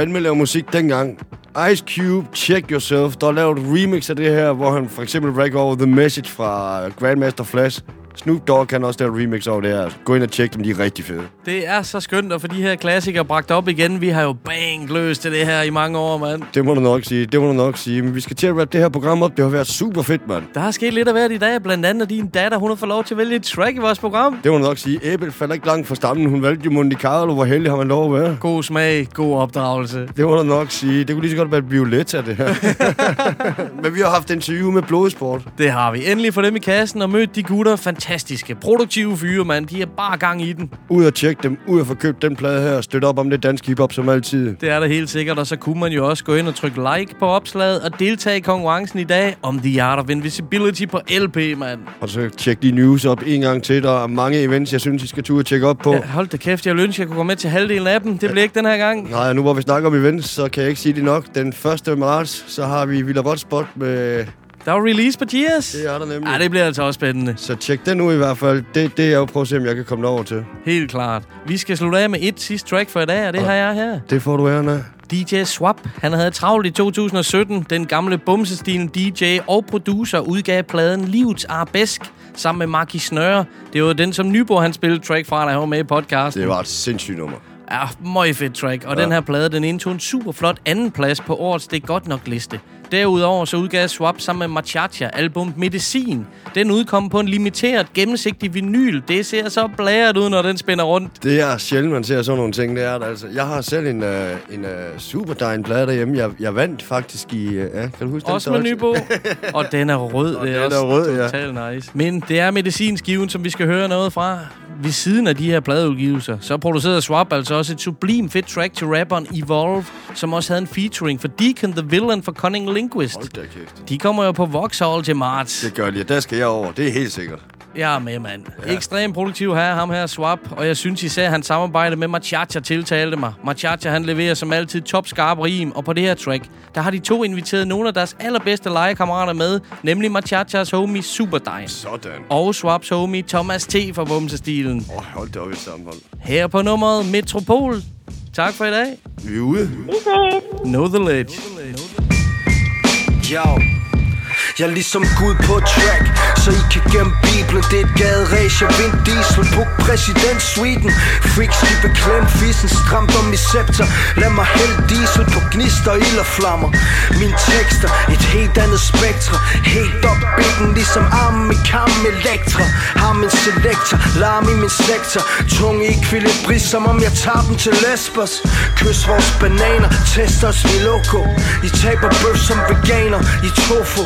fandme lave musik dengang. Ice Cube, Check Yourself, der er lavet et remix af det her, hvor han for eksempel rækker over The Message fra Grandmaster Flash. Snoop Dogg kan også lave et remix over det her. Gå ind og tjek dem, de er rigtig fede. Det er så skønt at få de her klassikere bragt op igen. Vi har jo bang løst til det her i mange år, mand. Det må du nok sige, det må du nok sige. Men vi skal til at wrap det her program op. Det har været super fedt, mand. Der er sket lidt af hvert i dag. Blandt andet, din datter, hun har fået lov til at vælge et track i vores program. Det må du nok sige. Æbel falder ikke langt fra stammen. Hun valgte jo Monte Carlo. Hvor heldig har man lov at være. God smag, god opdragelse. Det må du nok sige. Det kunne lige så godt være et Violetta, det her. Men vi har haft interview med Blodsport. Det har vi. Endelig for dem i kassen og mødt de gutter. Fantastiske, produktive fyre, mand. De er bare gang i den. Ud og tjekke dem. Ud og få købt den plade her. Og støtte op om det danske hiphop som altid. Det er der helt sikkert, og så kunne man jo også gå ind og trykke like på opslaget og deltage i konkurrencen i dag om The Art of Invisibility på LP, mand. Og så tjek de news op en gang til. Der er mange events, jeg synes, I skal turde tjekke op på. Ja, hold da kæft, jeg ville ønske, jeg kunne gå med til halvdelen af dem. Det bliver ikke den her gang. Nej, nu hvor vi snakker om events, så kan jeg ikke sige det nok. Den 1. marts, så har vi Villa Spot med... Der er jo release på Cheers. Det er der nemlig. Ja, det bliver altså også spændende. Så tjek den nu i hvert fald. Det, det er jo prøve at se, om jeg kan komme over til. Helt klart. Vi skal slutte af med et sidste track for i dag, og det har jeg her. Det får du æren af. DJ Swap. Han havde travlt i 2017. Den gamle bumsestilen DJ og producer udgav pladen Livets Arabesk sammen med Marki Snøre. Det var den, som Nyborg han spillede track fra, da han var med i podcasten. Det var et sindssygt nummer. Ja, meget fedt track. Og ja. den her plade, den indtog en super flot anden plads på årets Det er godt nok liste. Derudover så udgav Swap sammen med Machacha album Medicin. Den udkom på en limiteret, gennemsigtig vinyl. Det ser så blæret ud, når den spænder rundt. Det er sjældent, man ser sådan nogle ting. Det er det, altså. Jeg har selv en, uh, en uh, super dine plade derhjemme. Jeg, jeg vandt faktisk i... Uh, ja, kan du huske Også den? med Nybo. og den er rød. Og det er, den også er rød, ja. totalt nice. Men det er medicinskiven, som vi skal høre noget fra. Ved siden af de her pladeudgivelser, så producerede Swap altså også et sublim fedt track til rapperen Evolve, som også havde en featuring for Deacon the Villain for Cunning Linguist. Hold da kæft. De kommer jo på Vauxhall til marts. Det gør de, der skal jeg over. Det er helt sikkert. Jeg er med, mand. Ja. Ekstremt produktiv her, ham her Swap. Og jeg synes især, at han samarbejde med Machacha tiltalte mig. Machacha, han leverer som altid top skarp rim. Og på det her track, der har de to inviteret nogle af deres allerbedste legekammerater med. Nemlig Machachas homie Superdine. Sådan. Og Swaps homie Thomas T. fra Bumsestilen. Åh, oh, hold da op i sammenhold. Her på nummeret Metropol. Tak for i dag. Vi er ude. Know the ledge. Yo Jeg er ligesom Gud på track Så I kan gemme Det er et gaderæs, jeg vind diesel på præsidentsuiten. Freaks, de beklemt fissen, stramt om i scepter. Lad mig hælde diesel på gnister, ild og flammer. Mine tekster, et helt andet spektre. Helt op bækken ligesom armen i kammen elektra. Har min selektor, larm i min sektor. Tunge i ekvilibris, som om jeg tager dem til Lesbos. Kys vores bananer, test os vi loco. I taber bøf som veganer, i tofu.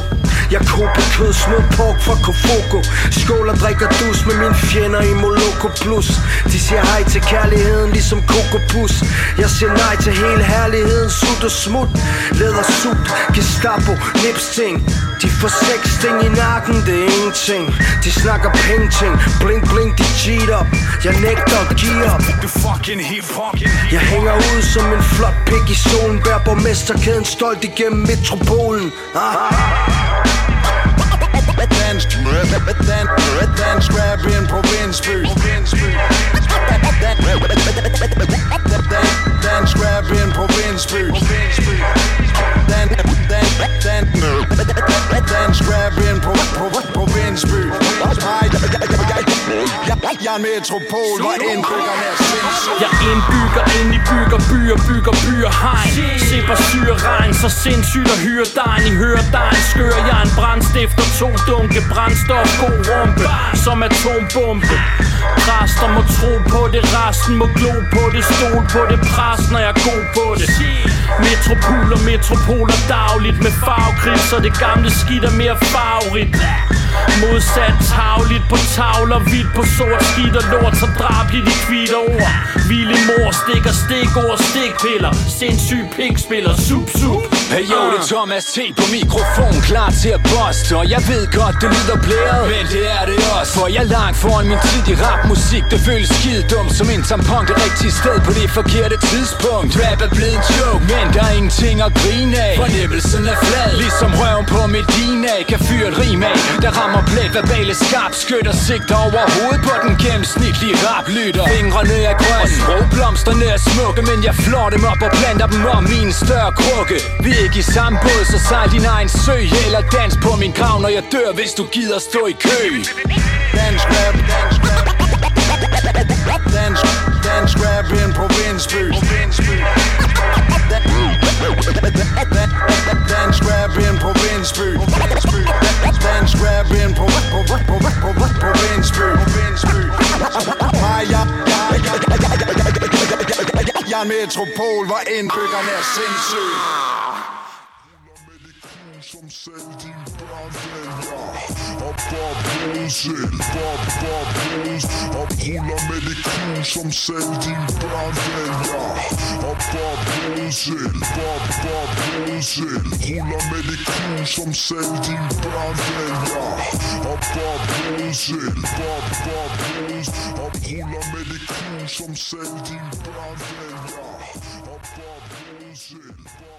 Jeg kober kød, smooth pork fra Kofoko Skål og drikker dus med mine fjender i Moloko Plus. De siger hej til kærligheden ligesom Coco Pus Jeg siger nej til hele herligheden, sut og smut. Leder sut, Gestapo, nips ting De får seks ting i nakken, det er ingenting. De snakker penge ting, blink blink, de cheat up. Jeg nægter at give op. Du fucking hip hop. Jeg hænger ud som en flot pik i solen Bær borgmesterkæden stolt igennem metropolen. Ah. Dance, dance, dance, grabbing Provence. Dance, dance, dance, dance, dance, dance, Dansk rap i en provinsby. Dan, dan, dan, Dansk rap i en pro, pro, provinsby. Ej, jeg- Jeg er en metropol, hvor indbyggerne er sindssyge. Jeg indbygger ind i bygger byer, bygger byer hegn. Se på syre regn, så sindssygt at hyre dejen I hører dejen, skør jeg en brandstifter To dunke brændstof, god rumpe Som atombombe. Præster må tro på det, resten må glo på det Stol på det, pres når jeg er god på det. Metropoler, metropoler dagligt Med farvekrig, så det gamle skidt er mere farverigt. Modsat tavligt på tavler Hvidt på sort skidt og lort Så drabligt i kvitter ord Vilde mor stikker stikord Stikpiller. Sindssyg pinkspiller Sup sup. Hey yo, det er Thomas T på mikrofon, klar til at poste Og jeg ved godt, det lyder blæret, men det er det også For jeg er langt foran min tid i rapmusik. Det føles skide dumt som en tampon Det rigtige sted på det forkerte tidspunkt. Rap er blevet en joke, men der er ingenting at grine af. Fornemmelsen er flad, ligesom røven på Medina Kan fyre et rim af, der rammer blæt verbale skarp Skytter sigter over hovedet på den gennemsnitlige raplytter. Fingrene er grønne, og sprogblomsterne er smukke Men jeg flår dem op og planter dem om i større krukke. Vi ikke i samme båd, så sejl din egen sø. Eller dans på min grav, når jeg dør, hvis du gider stå i kø. Dansk rap, dansk rap. Dansk, dansk rap i en provinsby. Dansk rap i en provinsby. Dansk rap i en pro- pro- provinsby. Jeg, jeg, jeg, jeg er en metropol, hvor indbyggerne er sindssyge. Sevdiğim Brandella I'm Bob Rose'il I'm Cola Melly Cruz I'm sevdiğim Brandella I'm I'm sevdiğim Brandella I'm Bob Rose'il Bob I'm Cola Melly Cruz I'm sevdiğim Brandella I'm Bob